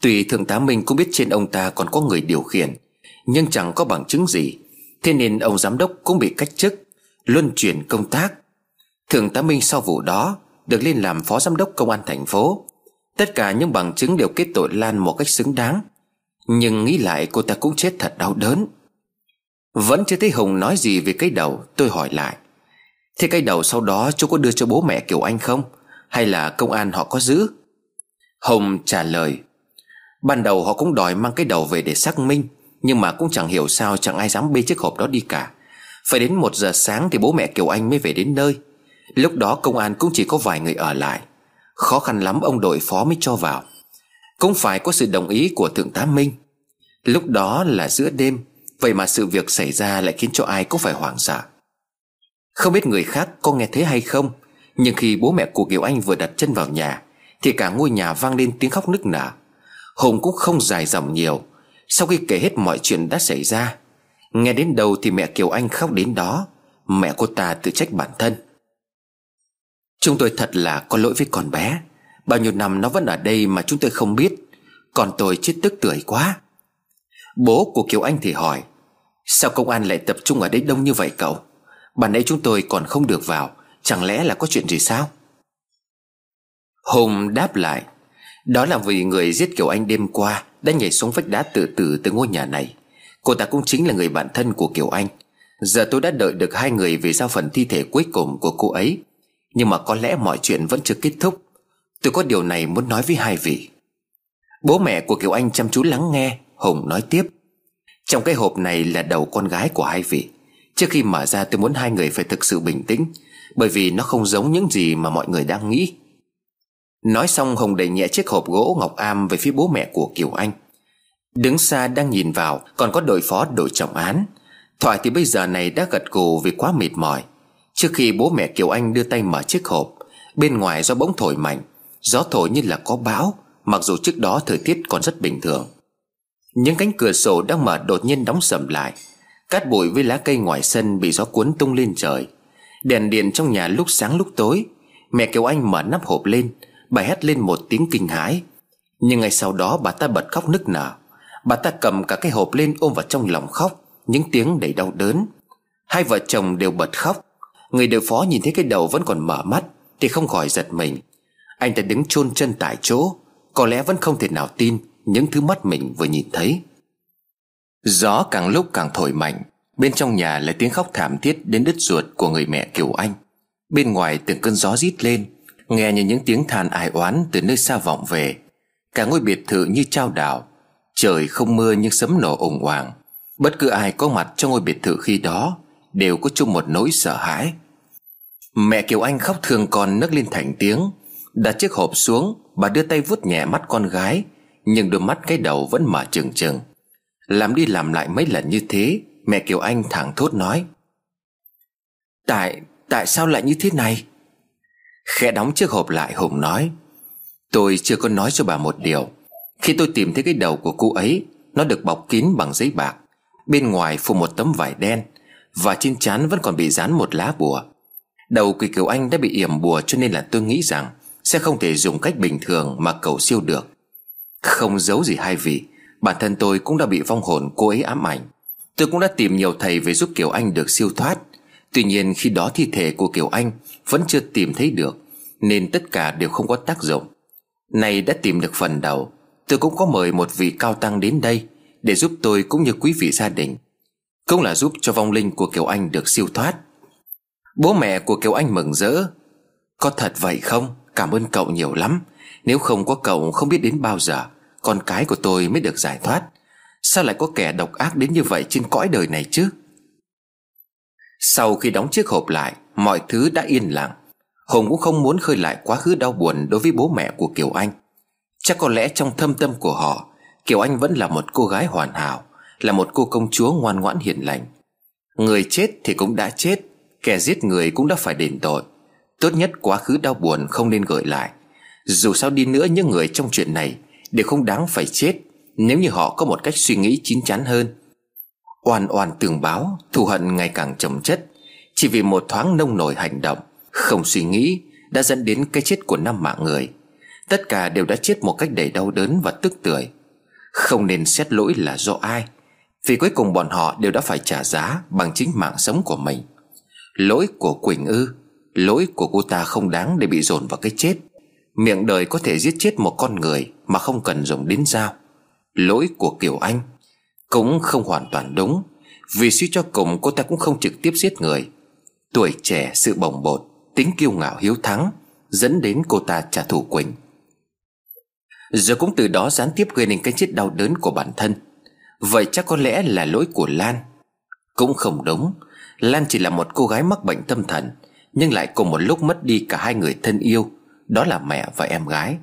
Tuy thượng tá Minh cũng biết trên ông ta còn có người điều khiển, Nhưng chẳng có bằng chứng gì. Thế nên ông giám đốc cũng bị cách chức, Luân chuyển công tác. Thượng tá Minh sau vụ đó Được lên làm phó giám đốc công an thành phố. Tất cả những bằng chứng đều kết tội Lan một cách xứng đáng. Nhưng nghĩ lại cô ta cũng chết thật đau đớn. Vẫn chưa thấy Hùng nói gì về cái đầu, Tôi hỏi lại. Thế cái đầu sau đó chú có đưa cho bố mẹ Kiều Anh không? Hay là công an họ có giữ? Hùng trả lời. Ban đầu họ cũng đòi mang cái đầu về để xác minh. Nhưng mà cũng chẳng hiểu sao chẳng ai dám bê chiếc hộp đó đi cả. Phải đến một giờ sáng thì bố mẹ Kiều Anh mới về đến nơi. Lúc đó công an cũng chỉ có vài người ở lại. Khó khăn lắm ông đội phó mới cho vào. Cũng phải có sự đồng ý của Thượng tá Minh. Lúc đó là giữa đêm, Vậy mà sự việc xảy ra lại khiến cho ai cũng phải hoảng sợ. Không biết người khác có nghe thấy hay không, Nhưng khi bố mẹ của Kiều Anh vừa đặt chân vào nhà, Thì cả ngôi nhà vang lên tiếng khóc nức nở. Hùng cũng không dài dòng nhiều sau khi kể hết mọi chuyện đã xảy ra, Nghe đến đầu thì mẹ Kiều Anh khóc đến đó. Mẹ cô ta tự trách bản thân. Chúng tôi thật là có lỗi với con bé. Bao nhiêu năm nó vẫn ở đây mà chúng tôi không biết. Còn tôi chết tức tưởi quá. Bố của Kiều Anh thì hỏi, Sao công an lại tập trung ở đây đông như vậy cậu? Bạn nãy chúng tôi còn không được vào, Chẳng lẽ là có chuyện gì sao? Hùng đáp lại, Đó là vì người giết Kiều Anh đêm qua. Đã nhảy xuống vách đá tự tử từ ngôi nhà này. Cô ta cũng chính là người bạn thân của Kiều Anh. Giờ tôi đã đợi được hai người Về giao phần thi thể cuối cùng của cô ấy. Nhưng mà có lẽ mọi chuyện vẫn chưa kết thúc. Tôi có điều này muốn nói với hai vị. Bố mẹ của Kiều Anh chăm chú lắng nghe, Hùng nói tiếp. Trong cái hộp này là đầu con gái của hai vị. Trước khi mở ra tôi muốn hai người phải thực sự bình tĩnh, Bởi vì nó không giống những gì mà mọi người đang nghĩ. Nói xong Hùng đẩy nhẹ chiếc hộp gỗ ngọc am về phía bố mẹ của Kiều Anh. Đứng xa đang nhìn vào, Còn có đội phó đội trọng án. Thoại thì bây giờ này đã gật gù vì quá mệt mỏi. Trước khi bố mẹ Kiều Anh đưa tay mở chiếc hộp, Bên ngoài gió bỗng thổi mạnh. Gió thổi như là có bão, Mặc dù trước đó thời tiết còn rất bình thường. Những cánh cửa sổ đang mở đột nhiên đóng sầm lại. Cát bụi với lá cây ngoài sân bị gió cuốn tung lên trời. Đèn điện trong nhà lúc sáng lúc tối. Mẹ Kiều Anh mở nắp hộp lên Bà hét lên một tiếng kinh hãi. Nhưng ngay sau đó bà ta bật khóc nức nở. Bà ta cầm cả cái hộp lên ôm vào trong lòng khóc. Những tiếng đầy đau đớn. Hai vợ chồng đều bật khóc. Người đều phó nhìn thấy cái đầu vẫn còn mở mắt Thì không khỏi giật mình. Anh ta đứng chôn chân tại chỗ. Có lẽ vẫn không thể nào tin Những thứ mắt mình vừa nhìn thấy. Gió càng lúc càng thổi mạnh. Bên trong nhà là tiếng khóc thảm thiết đến đứt ruột của người mẹ Kiều Anh. Bên ngoài từng cơn gió rít lên. Nghe như những tiếng than ai oán từ nơi xa vọng về Cả ngôi biệt thự như trao đảo Trời không mưa nhưng sấm nổ ủng hoàng Bất cứ ai có mặt trong ngôi biệt thự khi đó Đều có chung một nỗi sợ hãi. Mẹ Kiều Anh khóc thương con nấc lên thành tiếng Đặt chiếc hộp xuống Bà đưa tay vuốt nhẹ mắt con gái Nhưng đôi mắt cái đầu vẫn mở trừng trừng. Làm đi làm lại mấy lần như thế Mẹ Kiều Anh thẳng thốt nói Tại, tại sao lại như thế này? Khẽ đóng chiếc hộp lại Hùng nói, Tôi chưa có nói cho bà một điều. Khi tôi tìm thấy cái đầu của cô ấy, Nó được bọc kín bằng giấy bạc. Bên ngoài phủ một tấm vải đen Và trên trán vẫn còn bị dán một lá bùa. Đầu quỷ Kiều Anh đã bị yểm bùa Cho nên là tôi nghĩ rằng Sẽ không thể dùng cách bình thường mà cầu siêu được. Không giấu gì hai vị, Bản thân tôi cũng đã bị vong hồn cô ấy ám ảnh. Tôi cũng đã tìm nhiều thầy về giúp Kiều Anh được siêu thoát. Tuy nhiên khi đó thi thể của Kiều Anh Vẫn chưa tìm thấy được, Nên tất cả đều không có tác dụng. Nay đã tìm được phần đầu, Tôi cũng có mời một vị cao tăng đến đây Để giúp tôi cũng như quý vị gia đình, Cũng là giúp cho vong linh của Kiều Anh được siêu thoát. Bố mẹ của Kiều Anh mừng rỡ, Có thật vậy không? Cảm ơn cậu nhiều lắm. Nếu không có cậu không biết đến bao giờ, Con cái của tôi mới được giải thoát. Sao lại có kẻ độc ác đến như vậy trên cõi đời này chứ? Sau khi đóng chiếc hộp lại, Mọi thứ đã yên lặng. Hùng cũng không muốn khơi lại quá khứ đau buồn Đối với bố mẹ của Kiều Anh. Chắc có lẽ trong thâm tâm của họ, Kiều Anh vẫn là một cô gái hoàn hảo, Là một cô công chúa ngoan ngoãn hiền lành. Người chết thì cũng đã chết, Kẻ giết người cũng đã phải đền tội. Tốt nhất quá khứ đau buồn không nên gợi lại. Dù sao đi nữa, những người trong chuyện này Đều không đáng phải chết. Nếu như họ có một cách suy nghĩ chín chắn hơn Oan oan tường báo, Thù hận ngày càng chồng chất. Chỉ vì một thoáng nông nổi hành động, Không suy nghĩ, Đã dẫn đến cái chết của năm mạng người. Tất cả đều đã chết một cách đầy đau đớn và tức tưởi. Không nên xét lỗi là do ai, Vì cuối cùng bọn họ đều đã phải trả giá Bằng chính mạng sống của mình. Lỗi của Quỳnh ư, Lỗi của cô ta không đáng để bị dồn vào cái chết. Miệng đời có thể giết chết một con người Mà không cần dùng đến dao. Lỗi của Kiều Anh cũng không hoàn toàn đúng. Vì suy cho cùng, cô ta cũng không trực tiếp giết người. Tuổi trẻ, sự bồng bột, Tính kiêu ngạo hiếu thắng, Dẫn đến cô ta trả thù Quỳnh. Rồi cũng từ đó gián tiếp gây nên cái chết đau đớn của bản thân. Vậy chắc có lẽ là lỗi của Lan. Cũng không đúng. Lan chỉ là một cô gái mắc bệnh tâm thần, Nhưng lại cùng một lúc mất đi cả hai người thân yêu, Đó là mẹ và em gái.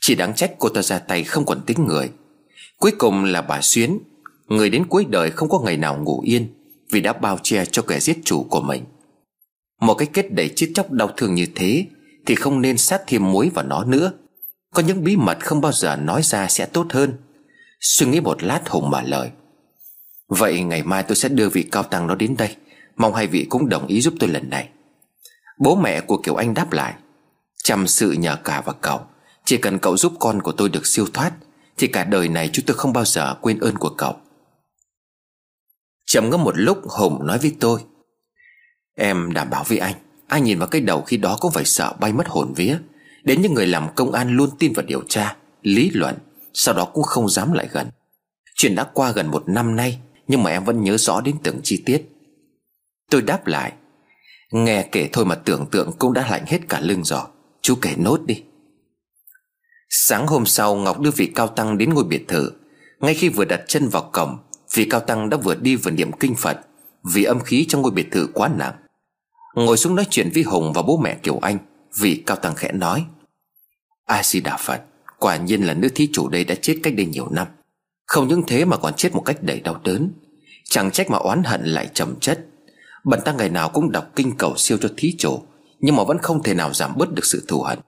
Chỉ đáng trách cô ta ra tay không còn tính người. Cuối cùng là bà Xuyến Người đến cuối đời không có ngày nào ngủ yên Vì đã bao che cho kẻ giết chủ của mình. Một cái kết đầy chết chóc đau thương như thế Thì không nên sát thêm muối vào nó nữa. Có những bí mật không bao giờ nói ra sẽ tốt hơn. Suy nghĩ một lát Hùng mở lời. Vậy ngày mai tôi sẽ đưa vị cao tăng đó đến đây. Mong hai vị cũng đồng ý giúp tôi lần này. Bố mẹ của Kiều Anh đáp lại. Chăm sự nhờ cả và cậu. Chỉ cần cậu giúp con của tôi được siêu thoát, Thì cả đời này chúng tôi không bao giờ quên ơn của cậu. Trầm ngâm một lúc Hùng nói với tôi, Em đảm bảo với anh Ai nhìn vào cái đầu khi đó cũng phải sợ bay mất hồn vía. Đến những người làm công an luôn tin vào điều tra, Lý luận, Sau đó cũng không dám lại gần. Chuyện đã qua gần một năm nay, Nhưng mà em vẫn nhớ rõ đến từng chi tiết. Tôi đáp lại, Nghe kể thôi mà tưởng tượng cũng đã lạnh hết cả lưng rồi. Chú kể nốt đi. Sáng hôm sau, Ngọc đưa vị cao tăng đến ngôi biệt thự. Ngay khi vừa đặt chân vào cổng vì cao tăng đã vừa đi vừa niệm kinh Phật, Vì âm khí trong ngôi biệt thự quá nặng. Ngồi xuống nói chuyện với Hùng và bố mẹ Kiều Anh, vì cao tăng khẽ nói, A Di Đà Phật, Quả nhiên là nữ thí chủ đây đã chết cách đây nhiều năm. Không những thế mà còn chết một cách đầy đau đớn. Chẳng trách mà oán hận lại trầm chất. Bần tăng ngày nào cũng đọc kinh cầu siêu cho thí chủ, Nhưng mà vẫn không thể nào giảm bớt được sự thù hận.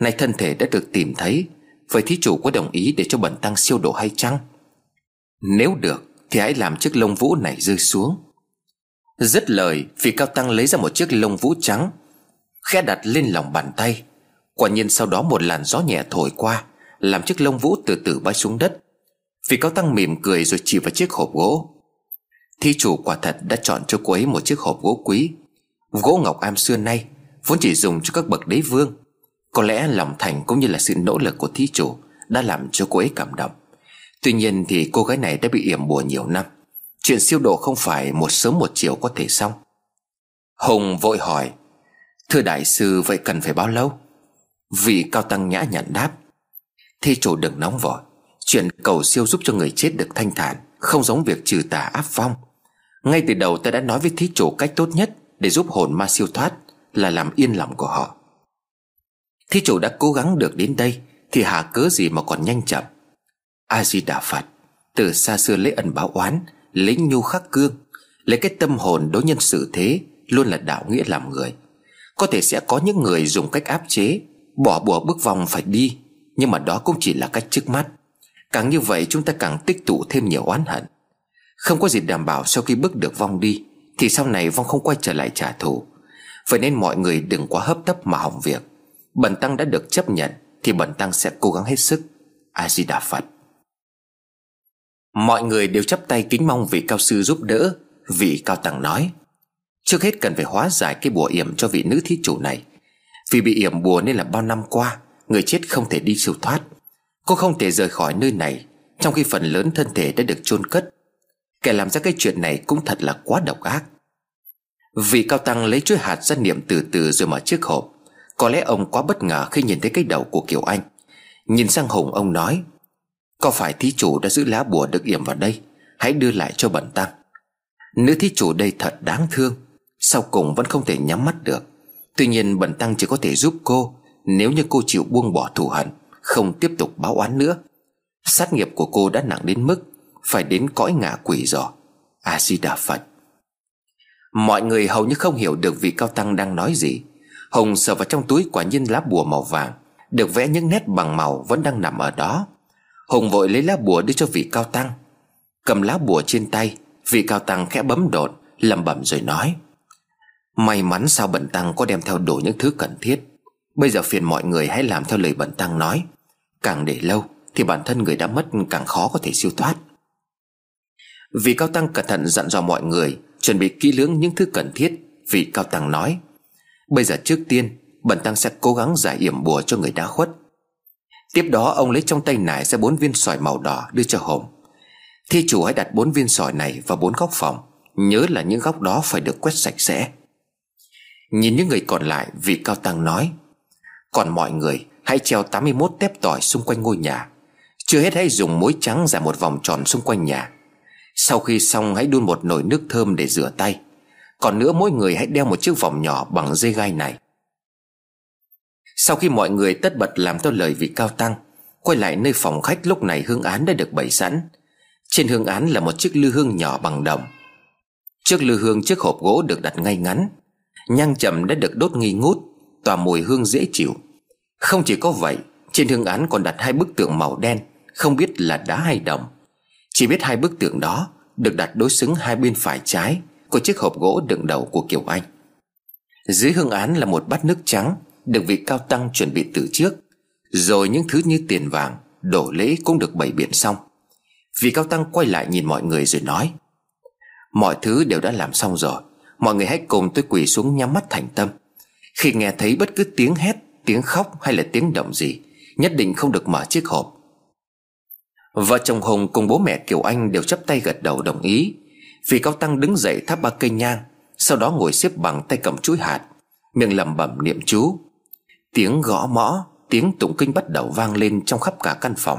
Nay thân thể đã được tìm thấy, Vậy thí chủ có đồng ý để cho bần tăng siêu độ hay chăng? Nếu được, Thì hãy làm chiếc lông vũ này rơi xuống. Dứt lời Vị cao tăng lấy ra một chiếc lông vũ trắng, Khẽ đặt lên lòng bàn tay. Quả nhiên sau đó một làn gió nhẹ thổi qua, Làm chiếc lông vũ từ từ bay xuống đất. Vị cao tăng mỉm cười rồi chỉ vào chiếc hộp gỗ. Thi chủ quả thật đã chọn cho cô ấy một chiếc hộp gỗ quý. Gỗ ngọc am xưa nay Vốn chỉ dùng cho các bậc đế vương. Có lẽ lòng thành cũng như là sự nỗ lực của thí chủ Đã làm cho cô ấy cảm động. Tuy nhiên thì cô gái này đã bị yểm bùa nhiều năm. Chuyện siêu độ không phải một sớm một chiều có thể xong. Hùng vội hỏi, Thưa đại sư, vậy cần phải bao lâu? Vị cao tăng nhã nhặn đáp thí chủ đừng nóng vội. Chuyện cầu siêu giúp cho người chết được thanh thản, Không giống việc trừ tà áp phong. Ngay từ đầu ta đã nói với thí chủ cách tốt nhất Để giúp hồn ma siêu thoát Là làm yên lòng của họ. Thí chủ đã cố gắng được đến đây, Thì hà cớ gì mà còn nhanh chậm? A-di-đà Phật, Từ xa xưa lấy ẩn báo oán, Lấy nhu khắc cương, Lấy cái tâm hồn đối nhân xử thế Luôn là đạo nghĩa làm người. Có thể sẽ có những người dùng cách áp chế, Bỏ bùa bước vòng phải đi, Nhưng mà đó cũng chỉ là cách trước mắt. Càng như vậy chúng ta càng tích tụ thêm nhiều oán hận. Không có gì đảm bảo sau khi bước được vong đi, Thì sau này vong không quay trở lại trả thù. Vậy nên mọi người đừng quá hấp tấp mà hỏng việc. Bần tăng đã được chấp nhận, Thì bần tăng sẽ cố gắng hết sức. A-di-đà Phật. Mọi người đều chắp tay kính mong vị cao sư giúp đỡ, Vị cao tăng nói. Trước hết cần phải hóa giải cái bùa yểm cho vị nữ thí chủ này. Vì bị yểm bùa nên là bao năm qua, Người chết không thể đi siêu thoát. Cô không thể rời khỏi nơi này, Trong khi phần lớn thân thể đã được chôn cất. Kẻ làm ra cái chuyện này cũng thật là quá độc ác. Vị cao tăng lấy chuỗi hạt ra niệm từ từ rồi mở chiếc hộp. Có lẽ ông quá bất ngờ khi nhìn thấy cái đầu của Kiều Anh. Nhìn sang Hùng, ông nói có phải thí chủ đã giữ lá bùa được yểm vào đây? Hãy đưa lại cho bẩn tăng. Nữ thí chủ đây thật đáng thương. Sau cùng vẫn không thể nhắm mắt được. Tuy nhiên bẩn tăng chỉ có thể giúp cô, Nếu như cô chịu buông bỏ thù hận, không tiếp tục báo oán nữa. Sát nghiệp của cô đã nặng đến mức Phải đến cõi ngạ quỷ rồi A-di-đà Phật. Mọi người hầu như không hiểu được vị cao tăng đang nói gì. Hùng sờ vào trong túi quả nhiên lá bùa màu vàng, Được vẽ những nét bằng màu vẫn đang nằm ở đó. Hùng vội lấy lá bùa đưa cho vị cao tăng. Cầm lá bùa trên tay, Vị cao tăng khẽ bấm đột lẩm bẩm rồi nói, May mắn sao bẩn tăng có đem theo đủ những thứ cần thiết. Bây giờ phiền mọi người hãy làm theo lời bẩn tăng nói. Càng để lâu Thì bản thân người đã mất càng khó có thể siêu thoát. Vị Cao Tăng cẩn thận dặn dò mọi người, Chuẩn bị kỹ lưỡng những thứ cần thiết. Vị Cao Tăng nói, Bây giờ trước tiên, Bần Tăng sẽ cố gắng giải yểm bùa cho người đã khuất. Tiếp đó, ông lấy trong tay nải ra bốn viên sỏi màu đỏ đưa cho Hồng Thi chủ hãy đặt bốn viên sỏi này vào bốn góc phòng, Nhớ là những góc đó phải được quét sạch sẽ. Nhìn những người còn lại, Vị Cao Tăng nói, còn mọi người, hãy treo 81 tép tỏi xung quanh ngôi nhà. Chưa hết hãy dùng muối trắng giả một vòng tròn xung quanh nhà. Sau khi xong, hãy đun một nồi nước thơm để rửa tay. Còn nữa, mỗi người hãy đeo một chiếc vòng nhỏ bằng dây gai này. Sau khi mọi người tất bật làm theo lời vị cao tăng, Quay lại nơi phòng khách lúc này hương án đã được bày sẵn. Trên hương án là một chiếc lư hương nhỏ bằng đồng. Trước lư hương chiếc hộp gỗ được đặt ngay ngắn. Nhang chậm đã được đốt nghi ngút, tỏa mùi hương dễ chịu. Không chỉ có vậy, Trên hương án còn đặt hai bức tượng màu đen, Không biết là đá hay đồng. Chỉ biết hai bức tượng đó Được đặt đối xứng hai bên phải trái Của chiếc hộp gỗ đựng đầu của Kiều Anh. Dưới hương án là một bát nước trắng được vị cao tăng chuẩn bị từ trước, Rồi những thứ như tiền vàng Đổ lễ cũng được bày biện xong. Vị cao tăng quay lại nhìn mọi người rồi nói, Mọi thứ đều đã làm xong rồi, Mọi người hãy cùng tôi quỳ xuống nhắm mắt thành tâm. Khi nghe thấy bất cứ tiếng hét, Tiếng khóc hay là tiếng động gì, Nhất định không được mở chiếc hộp. Vợ chồng Hùng cùng bố mẹ Kiều Anh Đều chấp tay gật đầu đồng ý. Vị Cao Tăng đứng dậy thắp ba cây nhang, Sau đó ngồi xếp bằng tay cầm chuỗi hạt, Miệng lẩm bẩm niệm chú. Tiếng gõ mõ, Tiếng tụng kinh bắt đầu vang lên trong khắp cả căn phòng.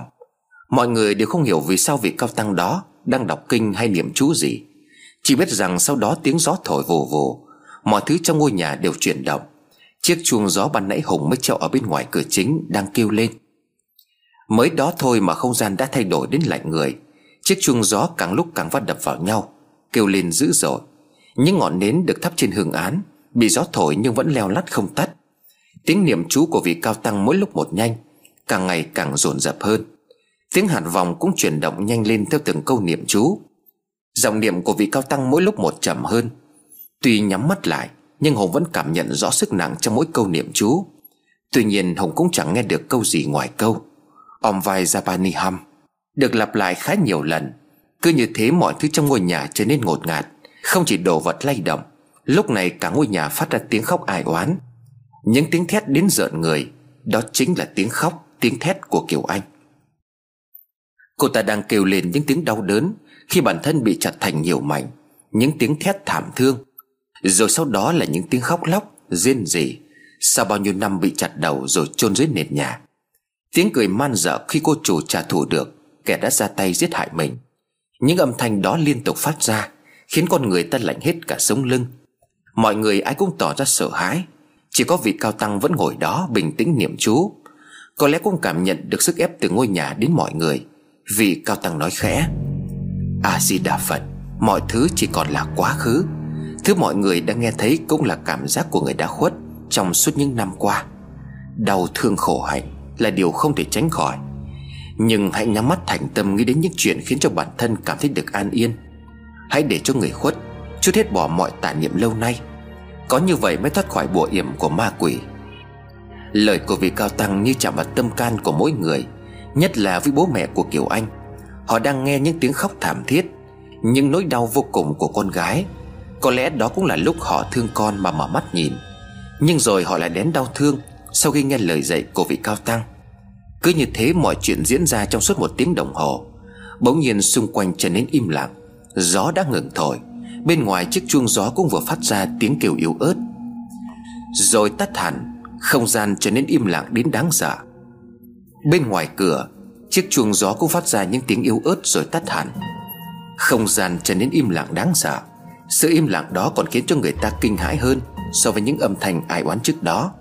Mọi người đều không hiểu vì sao vị cao tăng đó Đang đọc kinh hay niệm chú gì. Chỉ biết rằng sau đó tiếng gió thổi vù vù, Mọi thứ trong ngôi nhà đều chuyển động. Chiếc chuông gió ban nãy Hùng mới treo ở bên ngoài cửa chính Đang kêu lên. Mới đó thôi mà không gian đã thay đổi đến lạnh người, Chiếc chuông gió càng lúc càng vắt đập vào nhau, Kêu lên dữ dội. Những ngọn nến được thắp trên hương án, Bị gió thổi nhưng vẫn leo lắt không tắt. Tiếng niệm chú của vị cao tăng mỗi lúc một nhanh, Càng ngày càng dồn dập hơn. Tiếng hạt vòng cũng chuyển động nhanh lên theo từng câu niệm chú. Giọng niệm của vị cao tăng mỗi lúc một chậm hơn. Tuy nhắm mắt lại, Nhưng Hùng vẫn cảm nhận rõ sức nặng trong mỗi câu niệm chú. Tuy nhiên Hùng cũng chẳng nghe được câu gì ngoài câu. Om vai Japaniham Được lặp lại khá nhiều lần. Cứ như thế mọi thứ trong ngôi nhà trở nên ngột ngạt, Không chỉ đồ vật lay động, Lúc này cả ngôi nhà phát ra tiếng khóc ai oán. Những tiếng thét đến rợn người, Đó chính là tiếng khóc, Tiếng thét của Kiều Anh. Cô ta đang kêu lên những tiếng đau đớn Khi bản thân bị chặt thành nhiều mảnh, Những tiếng thét thảm thương. Rồi sau đó là những tiếng khóc lóc, Rên rỉ. Sau bao nhiêu năm bị chặt đầu rồi chôn dưới nền nhà. Tiếng cười man dở khi cô chủ trả thù được, Kẻ đã ra tay giết hại mình. Những âm thanh đó liên tục phát ra, Khiến con người ta lạnh hết cả sống lưng. Mọi người ai cũng tỏ ra sợ hãi chỉ có vị cao tăng vẫn ngồi đó bình tĩnh niệm chú. Có lẽ cũng cảm nhận được sức ép từ ngôi nhà đến mọi người. Vị cao tăng nói khẽ A-di-đà Phật Mọi thứ chỉ còn là quá khứ. Thứ mọi người đã nghe thấy cũng là cảm giác của người đã khuất Trong suốt những năm qua. Đau thương khổ hạnh Là điều không thể tránh khỏi. Nhưng hãy nhắm mắt thành tâm nghĩ đến những chuyện Khiến cho bản thân cảm thấy được an yên. Hãy để cho người khuất Chút hết bỏ mọi tà niệm lâu nay. Có như vậy mới thoát khỏi bùa yểm của ma quỷ. Lời của vị cao tăng như chạm vào tâm can của mỗi người, Nhất là với bố mẹ của Kiều Anh. Họ đang nghe những tiếng khóc thảm thiết, Những nỗi đau vô cùng của con gái. Có lẽ đó cũng là lúc họ thương con mà mở mắt nhìn. Nhưng rồi họ lại đến đau thương Sau khi nghe lời dạy của vị cao tăng. Cứ như thế mọi chuyện diễn ra trong suốt một tiếng đồng hồ. Bỗng nhiên xung quanh trở nên im lặng, Gió đã ngừng thổi. Bên ngoài chiếc chuông gió cũng vừa phát ra tiếng kêu yếu ớt. Rồi tắt hẳn, Không gian trở nên im lặng đến đáng sợ. Bên ngoài cửa, Chiếc chuông gió cũng phát ra những tiếng yếu ớt rồi tắt hẳn. Không gian trở nên im lặng đáng sợ. Sự im lặng đó còn khiến cho người ta kinh hãi hơn So với những âm thanh ai oán trước đó.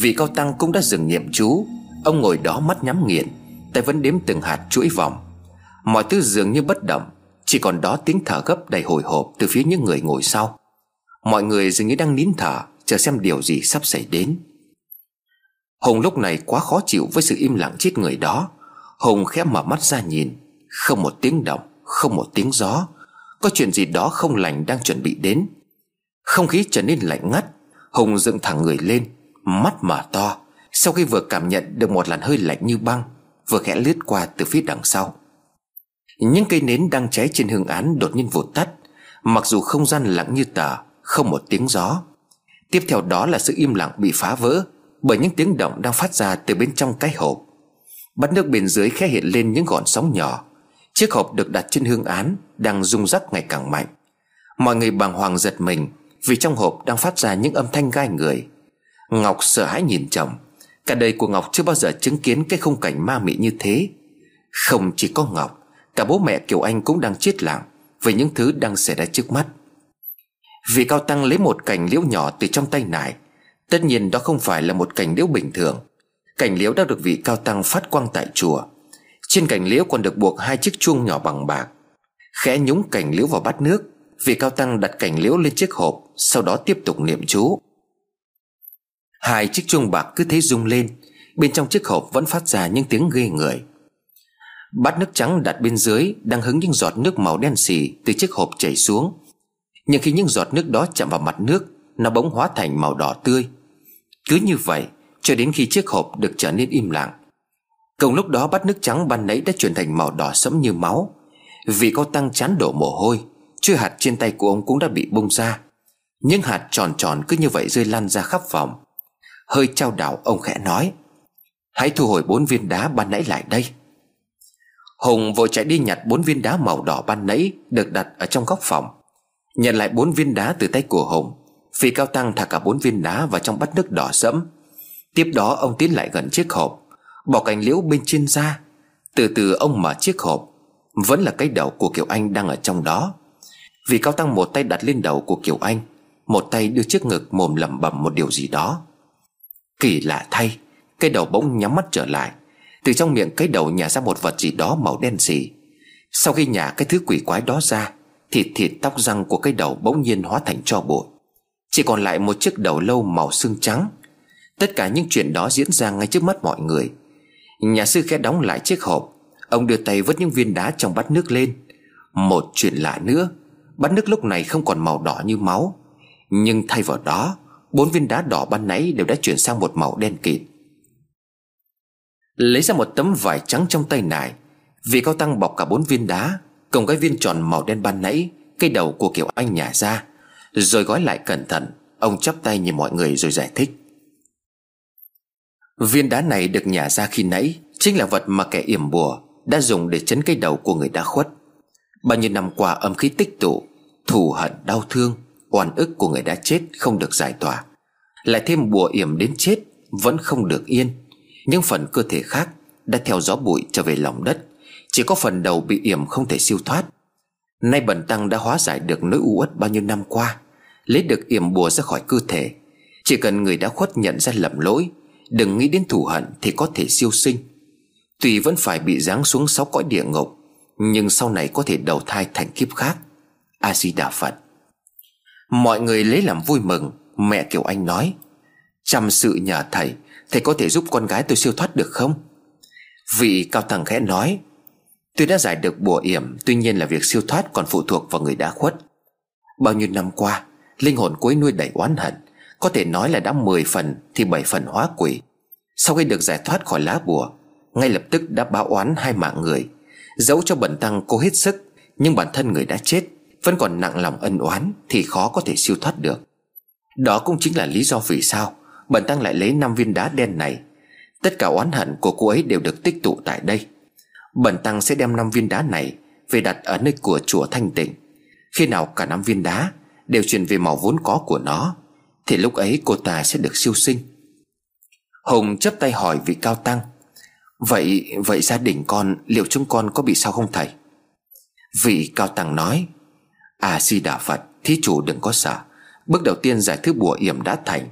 Vị cao tăng cũng đã dừng niệm chú. Ông ngồi đó mắt nhắm nghiền, Tay vẫn đếm từng hạt chuỗi vòng. Mọi thứ dường như bất động. Chỉ còn đó tiếng thở gấp đầy hồi hộp Từ phía những người ngồi sau. Mọi người dường như đang nín thở, Chờ xem điều gì sắp xảy đến. Hùng lúc này quá khó chịu với sự im lặng chết người đó. Hùng khẽ mở mắt ra nhìn. Không một tiếng động, Không một tiếng gió. Có chuyện gì đó không lành đang chuẩn bị đến. Không khí trở nên lạnh ngắt. Hùng dựng thẳng người lên, Mắt mở to. Sau khi vừa cảm nhận được một làn hơi lạnh như băng, Vừa khẽ lướt qua từ phía đằng sau. Những cây nến đang cháy trên hương án đột nhiên vụt tắt. Mặc dù không gian lặng như tờ, Không một tiếng gió. Tiếp theo đó là sự im lặng bị phá vỡ bởi những tiếng động đang phát ra từ bên trong cái hộp. Bát nước bên dưới khẽ hiện lên những gọn sóng nhỏ. Chiếc hộp được đặt trên hương án đang rung rắc ngày càng mạnh. Mọi người bàng hoàng giật mình vì trong hộp đang phát ra những âm thanh gai người. Ngọc sợ hãi nhìn chồng. Cả đời của ngọc chưa bao giờ chứng kiến cái khung cảnh ma mị như thế. Không chỉ có ngọc cả bố mẹ kiều anh cũng đang chết lặng về những thứ đang xảy ra trước mắt. Vị cao tăng lấy một cành liễu nhỏ từ trong tay nải, Tất nhiên đó không phải là một cành liễu bình thường. Cành liễu đã được vị cao tăng phát quang tại chùa. Trên cành liễu còn được buộc hai chiếc chuông nhỏ bằng bạc. Khẽ nhúng cành liễu vào bát nước, Vị cao tăng đặt cành liễu lên chiếc hộp, Sau đó tiếp tục niệm chú. Hai chiếc chuông bạc cứ thế rung lên, Bên trong chiếc hộp vẫn phát ra những tiếng ghê người. Bát nước trắng đặt bên dưới Đang hứng những giọt nước màu đen xì Từ chiếc hộp chảy xuống. Nhưng khi những giọt nước đó chạm vào mặt nước, Nó bỗng hóa thành màu đỏ tươi. Cứ như vậy, cho đến khi chiếc hộp được trở nên im lặng. Cùng lúc đó, bát nước trắng ban nãy đã chuyển thành màu đỏ sẫm như máu. Vì có tăng chán đổ mồ hôi Chưa hạt trên tay của ông cũng đã bị bung ra. Những hạt tròn tròn cứ như vậy rơi lăn ra khắp phòng. Hơi trao đảo, ông khẽ nói, Hãy thu hồi bốn viên đá ban nãy lại đây. Hùng vội chạy đi nhặt bốn viên đá màu đỏ ban nãy Được đặt ở trong góc phòng. Nhận lại bốn viên đá từ tay của Hùng, Phi cao tăng thả cả bốn viên đá vào trong bát nước đỏ sẫm. Tiếp đó ông tiến lại gần chiếc hộp, Bỏ cành liễu bên trên ra. Từ từ ông mở chiếc hộp, Vẫn là cái đầu của Kiều Anh đang ở trong đó. Vì cao tăng một tay đặt lên đầu của Kiều Anh, Một tay đưa chiếc ngực mồm lẩm bẩm một điều gì đó. Kỳ lạ thay, Cái đầu bỗng nhắm mắt trở lại. Từ trong miệng cái đầu nhả ra một vật gì đó màu đen xì Sau khi nhả cái thứ quỷ quái đó ra, Thịt thịt tóc răng của cái đầu bỗng nhiên hóa thành tro bụi. Chỉ còn lại một chiếc đầu lâu màu xương trắng. Tất cả những chuyện đó diễn ra ngay trước mắt mọi người. Nhà sư khẽ đóng lại chiếc hộp. Ông đưa tay vứt những viên đá trong bát nước lên. Một chuyện lạ nữa, Bát nước lúc này không còn màu đỏ như máu. Nhưng thay vào đó, Bốn viên đá đỏ ban nãy đều đã chuyển sang một màu đen kịt. Lấy ra một tấm vải trắng trong tay nải. Vì cao tăng bọc cả bốn viên đá Cùng cái viên tròn màu đen ban nãy Cây đầu của Kiều Anh nhả ra, Rồi gói lại cẩn thận. Ông chắp tay nhìn mọi người rồi giải thích. Viên đá này được nhả ra khi nãy Chính là vật mà kẻ yểm bùa Đã dùng để chấn cây đầu của người đã khuất. Bao nhiêu năm qua âm khí tích tụ, Thù hận, đau thương, Oan ức của người đã chết không được giải tỏa. Lại thêm bùa yểm đến chết Vẫn không được yên những phần cơ thể khác Đã theo gió bụi trở về lòng đất. Chỉ có phần đầu bị yểm không thể siêu thoát. Nay bần tăng đã hóa giải được nỗi u uất bao nhiêu năm qua, Lấy được yểm bùa ra khỏi cơ thể. Chỉ cần người đã khuất nhận ra lầm lỗi, Đừng nghĩ đến thù hận thì có thể siêu sinh. Tuy vẫn phải bị giáng xuống sáu cõi địa ngục, Nhưng sau này có thể đầu thai thành kiếp khác. A-di-đà Phật. Mọi người lấy làm vui mừng, Mẹ Kiều Anh nói Chăm sự nhờ thầy Thầy có thể giúp con gái tôi siêu thoát được không? Vị cao tăng khẽ nói, Tôi đã giải được bùa yểm, Tuy nhiên là việc siêu thoát còn phụ thuộc vào người đã khuất. Bao nhiêu năm qua, Linh hồn cuối nuôi đầy oán hận, Có thể nói là đã 10 phần Thì 7 phần hóa quỷ. Sau khi được giải thoát khỏi lá bùa, Ngay lập tức đã báo oán hai mạng người Dẫu cho bẩn tăng cố hết sức, Nhưng bản thân người đã chết, Vẫn còn nặng lòng ân oán Thì khó có thể siêu thoát được. Đó cũng chính là lý do vì sao Bần tăng lại lấy năm viên đá đen này. Tất cả oán hận của cô ấy đều được tích tụ tại đây. Bần tăng sẽ đem năm viên đá này Về đặt ở nơi của chùa Thanh Tịnh. Khi nào cả năm viên đá Đều chuyển về màu vốn có của nó, Thì lúc ấy cô ta sẽ được siêu sinh. Hùng chấp tay hỏi vị cao tăng, Vậy vậy gia đình con, Liệu chúng con có bị sao không thầy? Vị cao tăng nói À di đà Phật, Thí chủ đừng có sợ. Bước đầu tiên giải thứ bùa yểm đã thành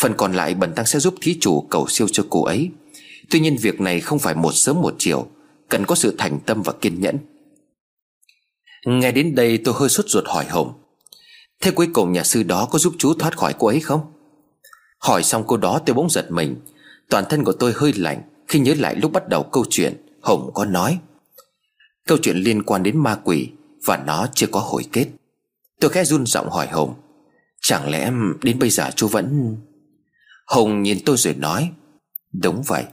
Phần còn lại bần tăng sẽ giúp thí chủ cầu siêu cho cô ấy. Tuy nhiên việc này không phải một sớm một chiều, Cần có sự thành tâm và kiên nhẫn. Nghe đến đây tôi hơi sốt ruột hỏi Hồng. Thế cuối cùng nhà sư đó có giúp chú thoát khỏi cô ấy không? Hỏi xong cô đó tôi bỗng giật mình. Toàn thân của tôi hơi lạnh, Khi nhớ lại lúc bắt đầu câu chuyện, Hồng có nói. Câu chuyện liên quan đến ma quỷ Và nó chưa có hồi kết. Tôi khẽ run giọng hỏi Hồng. Chẳng lẽ đến bây giờ chú vẫn Hùng nhìn tôi rồi nói, Đúng vậy.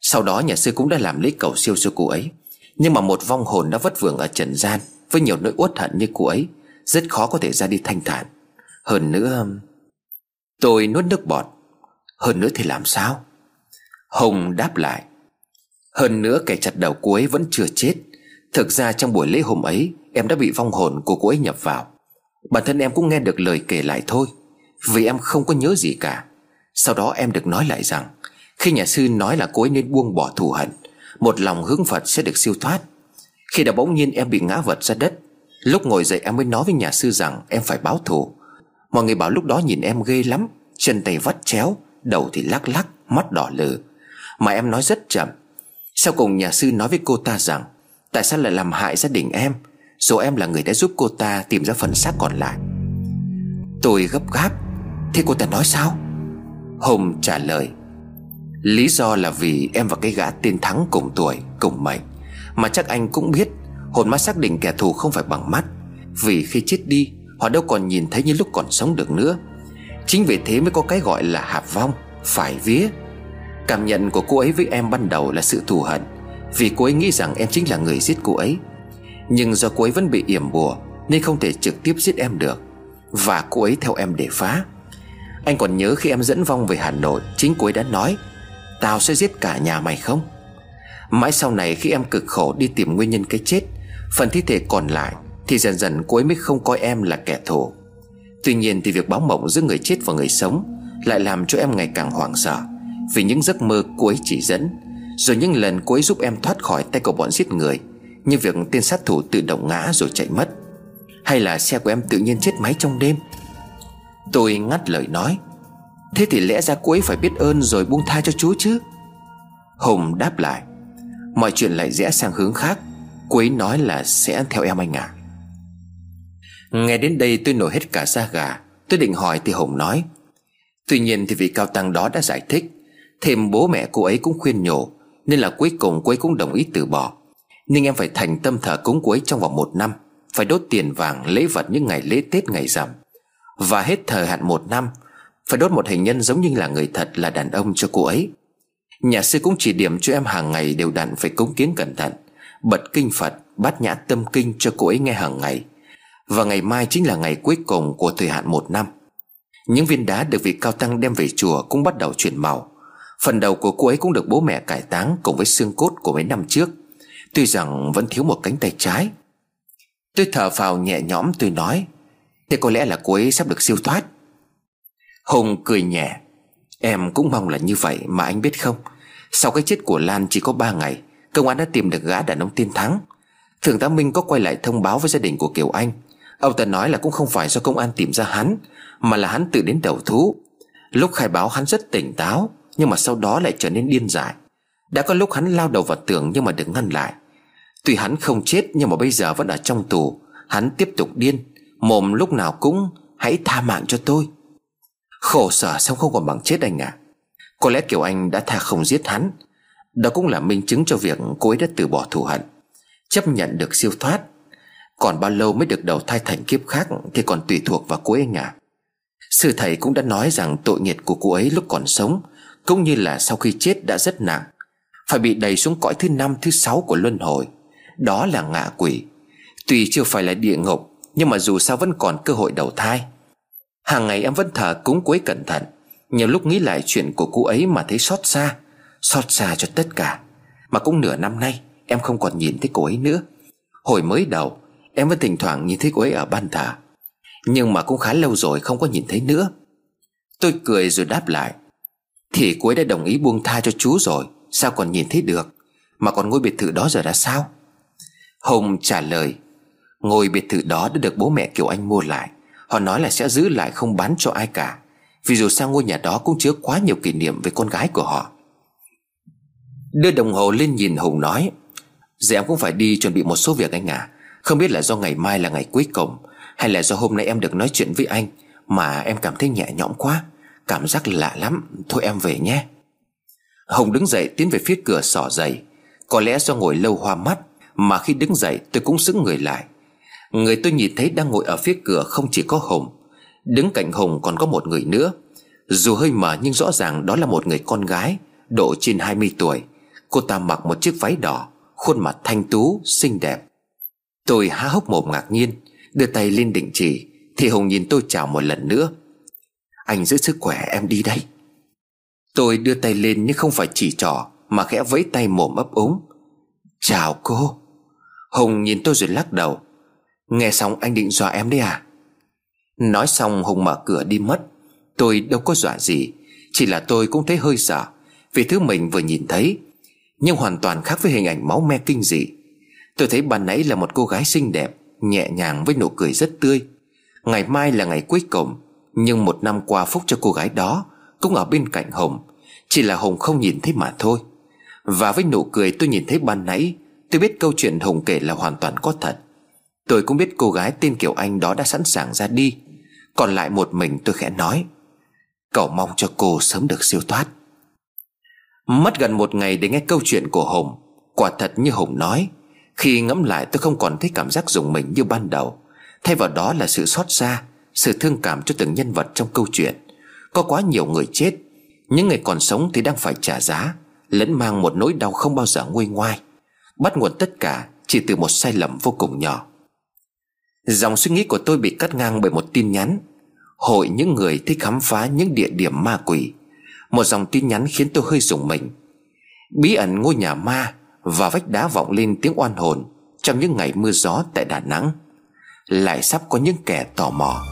Sau đó nhà sư cũng đã làm lễ cầu siêu cho cô ấy. Nhưng mà một vong hồn đã vất vưởng ở trần gian Với nhiều nỗi uất hận như cô ấy, Rất khó có thể ra đi thanh thản. Hơn nữa, Tôi nuốt nước bọt. Hơn nữa thì làm sao? Hùng đáp lại, Hơn nữa kẻ chặt đầu cô ấy vẫn chưa chết. Thực ra trong buổi lễ hôm ấy, Em đã bị vong hồn của cô ấy nhập vào. Bản thân em cũng nghe được lời kể lại thôi, Vì em không có nhớ gì cả. Sau đó em được nói lại rằng, Khi nhà sư nói là cô ấy nên buông bỏ thù hận, Một lòng hướng Phật sẽ được siêu thoát. Khi đã bỗng nhiên em bị ngã vật ra đất, Lúc ngồi dậy em mới nói với nhà sư rằng Em phải báo thù. Mọi người bảo lúc đó nhìn em ghê lắm, Chân tay vắt chéo, Đầu thì lắc lắc, Mắt đỏ lừ. Mà em nói rất chậm, Sau cùng nhà sư nói với cô ta rằng, Tại sao lại làm hại gia đình em? Dù em là người đã giúp cô ta tìm ra phần xác còn lại. Tôi gấp gáp, Thế cô ta nói sao? Hùng trả lời, Lý do là vì em và cái gã tên Thắng cùng tuổi, Cùng mệnh. Mà chắc anh cũng biết, Hồn ma xác định kẻ thù không phải bằng mắt. Vì khi chết đi, Họ đâu còn nhìn thấy như lúc còn sống được nữa. Chính vì thế mới có cái gọi là hạp vong, Phải vía. Cảm nhận của cô ấy với em ban đầu là sự thù hận, Vì cô ấy nghĩ rằng em chính là người giết cô ấy. Nhưng do cô ấy vẫn bị yểm bùa, Nên không thể trực tiếp giết em được. Và cô ấy theo em để phá. Anh còn nhớ khi em dẫn vong về Hà Nội, Chính cô ấy đã nói, Tao sẽ giết cả nhà mày không? Mãi sau này khi em cực khổ đi tìm nguyên nhân cái chết, Phần thi thể còn lại Thì dần dần cô ấy mới không coi em là kẻ thù. Tuy nhiên thì việc báo mộng giữa người chết và người sống Lại làm cho em ngày càng hoảng sợ Vì những giấc mơ cô ấy chỉ dẫn, Rồi những lần cô ấy giúp em thoát khỏi tay của bọn giết người Như việc tên sát thủ tự động ngã rồi chạy mất, Hay là xe của em tự nhiên chết máy trong đêm Tôi ngắt lời nói. Thế thì lẽ ra cô ấy phải biết ơn rồi buông tha cho chú chứ? Hùng đáp lại. Mọi chuyện lại rẽ sang hướng khác. Cô ấy nói là sẽ theo em anh à. Nghe đến đây tôi nổi hết cả da gà. Tôi định hỏi thì Hùng nói. Tuy nhiên thì vị cao tăng đó đã giải thích. Thêm bố mẹ cô ấy cũng khuyên nhủ, Nên là cuối cùng cô ấy cũng đồng ý từ bỏ. Nhưng em phải thành tâm thờ cúng cô ấy trong vòng một năm, Phải đốt tiền vàng, lễ vật những ngày lễ Tết ngày rằm. Và hết thời hạn một năm, Phải đốt một hình nhân giống như là người thật là đàn ông cho cô ấy. Nhà sư cũng chỉ điểm cho em hàng ngày đều đặn phải cúng kiến cẩn thận, Bật kinh Phật, Bát nhã tâm kinh cho cô ấy nghe hàng ngày. Và ngày mai chính là ngày cuối cùng của thời hạn một năm. Những viên đá được vị cao tăng đem về chùa Cũng bắt đầu chuyển màu. Phần đầu của cô ấy cũng được bố mẹ cải táng Cùng với xương cốt của mấy năm trước. Tuy rằng vẫn thiếu một cánh tay trái. Tôi thở phào nhẹ nhõm tôi nói Thế có lẽ là cô ấy sắp được siêu thoát. Hùng cười nhẹ. Em cũng mong là như vậy mà anh biết không? Sau cái chết của Lan chỉ có 3 ngày, Công an đã tìm được gã đàn ông tiên thắng. Thượng tá Minh có quay lại thông báo với gia đình của Kiều Anh. Ông ta nói là cũng không phải do công an tìm ra hắn, Mà là hắn tự đến đầu thú. Lúc khai báo hắn rất tỉnh táo, Nhưng mà sau đó lại trở nên điên dại. Đã có lúc hắn lao đầu vào tường nhưng mà được ngăn lại. Tuy hắn không chết, nhưng mà bây giờ vẫn ở trong tù, Hắn tiếp tục điên. Mồm lúc nào cũng, Hãy tha mạng cho tôi. Khổ sở xong không còn bằng chết anh à Có lẽ Kiều Anh đã tha không giết hắn. Đó cũng là minh chứng cho việc cô ấy đã từ bỏ thù hận. Chấp nhận được siêu thoát. Còn bao lâu mới được đầu thai thành kiếp khác Thì còn tùy thuộc vào cô ấy anh à Sư thầy cũng đã nói rằng tội nghiệp của cô ấy lúc còn sống, Cũng như là sau khi chết đã rất nặng, Phải bị đẩy xuống cõi thứ năm, thứ sáu của luân hồi. Đó là ngạ quỷ. Tuy chưa phải là địa ngục nhưng mà dù sao vẫn còn cơ hội đầu thai. Hàng ngày em vẫn thờ cúng quấy cẩn thận. Nhiều lúc nghĩ lại chuyện của cô ấy mà thấy xót xa. Xót xa cho tất cả. Mà cũng nửa năm nay, Em không còn nhìn thấy cô ấy nữa. Hồi mới đầu, Em vẫn thỉnh thoảng nhìn thấy cô ấy ở ban thờ. Nhưng mà cũng khá lâu rồi không có nhìn thấy nữa. Tôi cười rồi đáp lại. Thì cô ấy đã đồng ý buông tha cho chú rồi, Sao còn nhìn thấy được? Mà còn ngôi biệt thự đó giờ đã sao? Hùng trả lời. Ngôi biệt thự đó đã được bố mẹ Kiều Anh mua lại. Họ nói là sẽ giữ lại không bán cho ai cả. Vì dù sao ngôi nhà đó cũng chứa quá nhiều kỷ niệm về con gái của họ. Đưa đồng hồ lên nhìn Hùng nói Dạ em cũng phải đi chuẩn bị một số việc anh à Không biết là do ngày mai là ngày cuối cùng, Hay là do hôm nay em được nói chuyện với anh, Mà em cảm thấy nhẹ nhõm quá. Cảm giác lạ lắm. Thôi em về nhé. Hùng đứng dậy tiến về phía cửa sỏ giày Có lẽ do ngồi lâu hoa mắt, Mà khi đứng dậy tôi cũng sững người lại. Người tôi nhìn thấy đang ngồi ở phía cửa không chỉ có Hùng. Đứng cạnh Hùng còn có một người nữa. Dù hơi mờ nhưng rõ ràng đó là một người con gái Độ trên 20 tuổi. Cô ta mặc một chiếc váy đỏ Khuôn mặt thanh tú, xinh đẹp. Tôi há hốc mồm ngạc nhiên Đưa tay lên định chỉ Thì Hùng nhìn tôi chào một lần nữa. Anh giữ sức khỏe em đi đây. Tôi đưa tay lên nhưng không phải chỉ trỏ Mà khẽ vẫy tay mồm ấp úng. Chào cô. Hùng nhìn tôi rồi lắc đầu. Nghe xong anh định dọa em đấy à? Nói xong Hùng mở cửa đi mất. Tôi đâu có dọa gì, Chỉ là tôi cũng thấy hơi sợ Vì thứ mình vừa nhìn thấy, Nhưng hoàn toàn khác với hình ảnh máu me kinh dị. Tôi thấy ban nãy là một cô gái xinh đẹp, Nhẹ nhàng với nụ cười rất tươi. Ngày mai là ngày cuối cùng, Nhưng một năm qua phúc cho cô gái đó Cũng ở bên cạnh Hùng, Chỉ là Hùng không nhìn thấy mà thôi. Và với nụ cười tôi nhìn thấy ban nãy, Tôi biết câu chuyện Hùng kể là hoàn toàn có thật. Tôi cũng biết cô gái tên Kiều Anh đó đã sẵn sàng ra đi. Còn lại một mình tôi khẽ nói, Cậu mong cho cô sớm được siêu thoát. Mất gần một ngày để nghe câu chuyện của Hùng, Quả thật như Hùng nói, Khi ngẫm lại tôi không còn thấy cảm giác dùng mình như ban đầu. Thay vào đó là sự xót xa, Sự thương cảm cho từng nhân vật trong câu chuyện. Có quá nhiều người chết, Những người còn sống thì đang phải trả giá, Lẫn mang một nỗi đau không bao giờ nguôi ngoai. Bắt nguồn tất cả chỉ từ một sai lầm vô cùng nhỏ. Dòng suy nghĩ của tôi bị cắt ngang bởi một tin nhắn. Hội những người thích khám phá những địa điểm ma quỷ. Một dòng tin nhắn khiến tôi hơi rùng mình. Bí ẩn ngôi nhà ma Và vách đá vọng lên tiếng oan hồn Trong những ngày mưa gió tại Đà Nẵng. Lại sắp có những kẻ tò mò.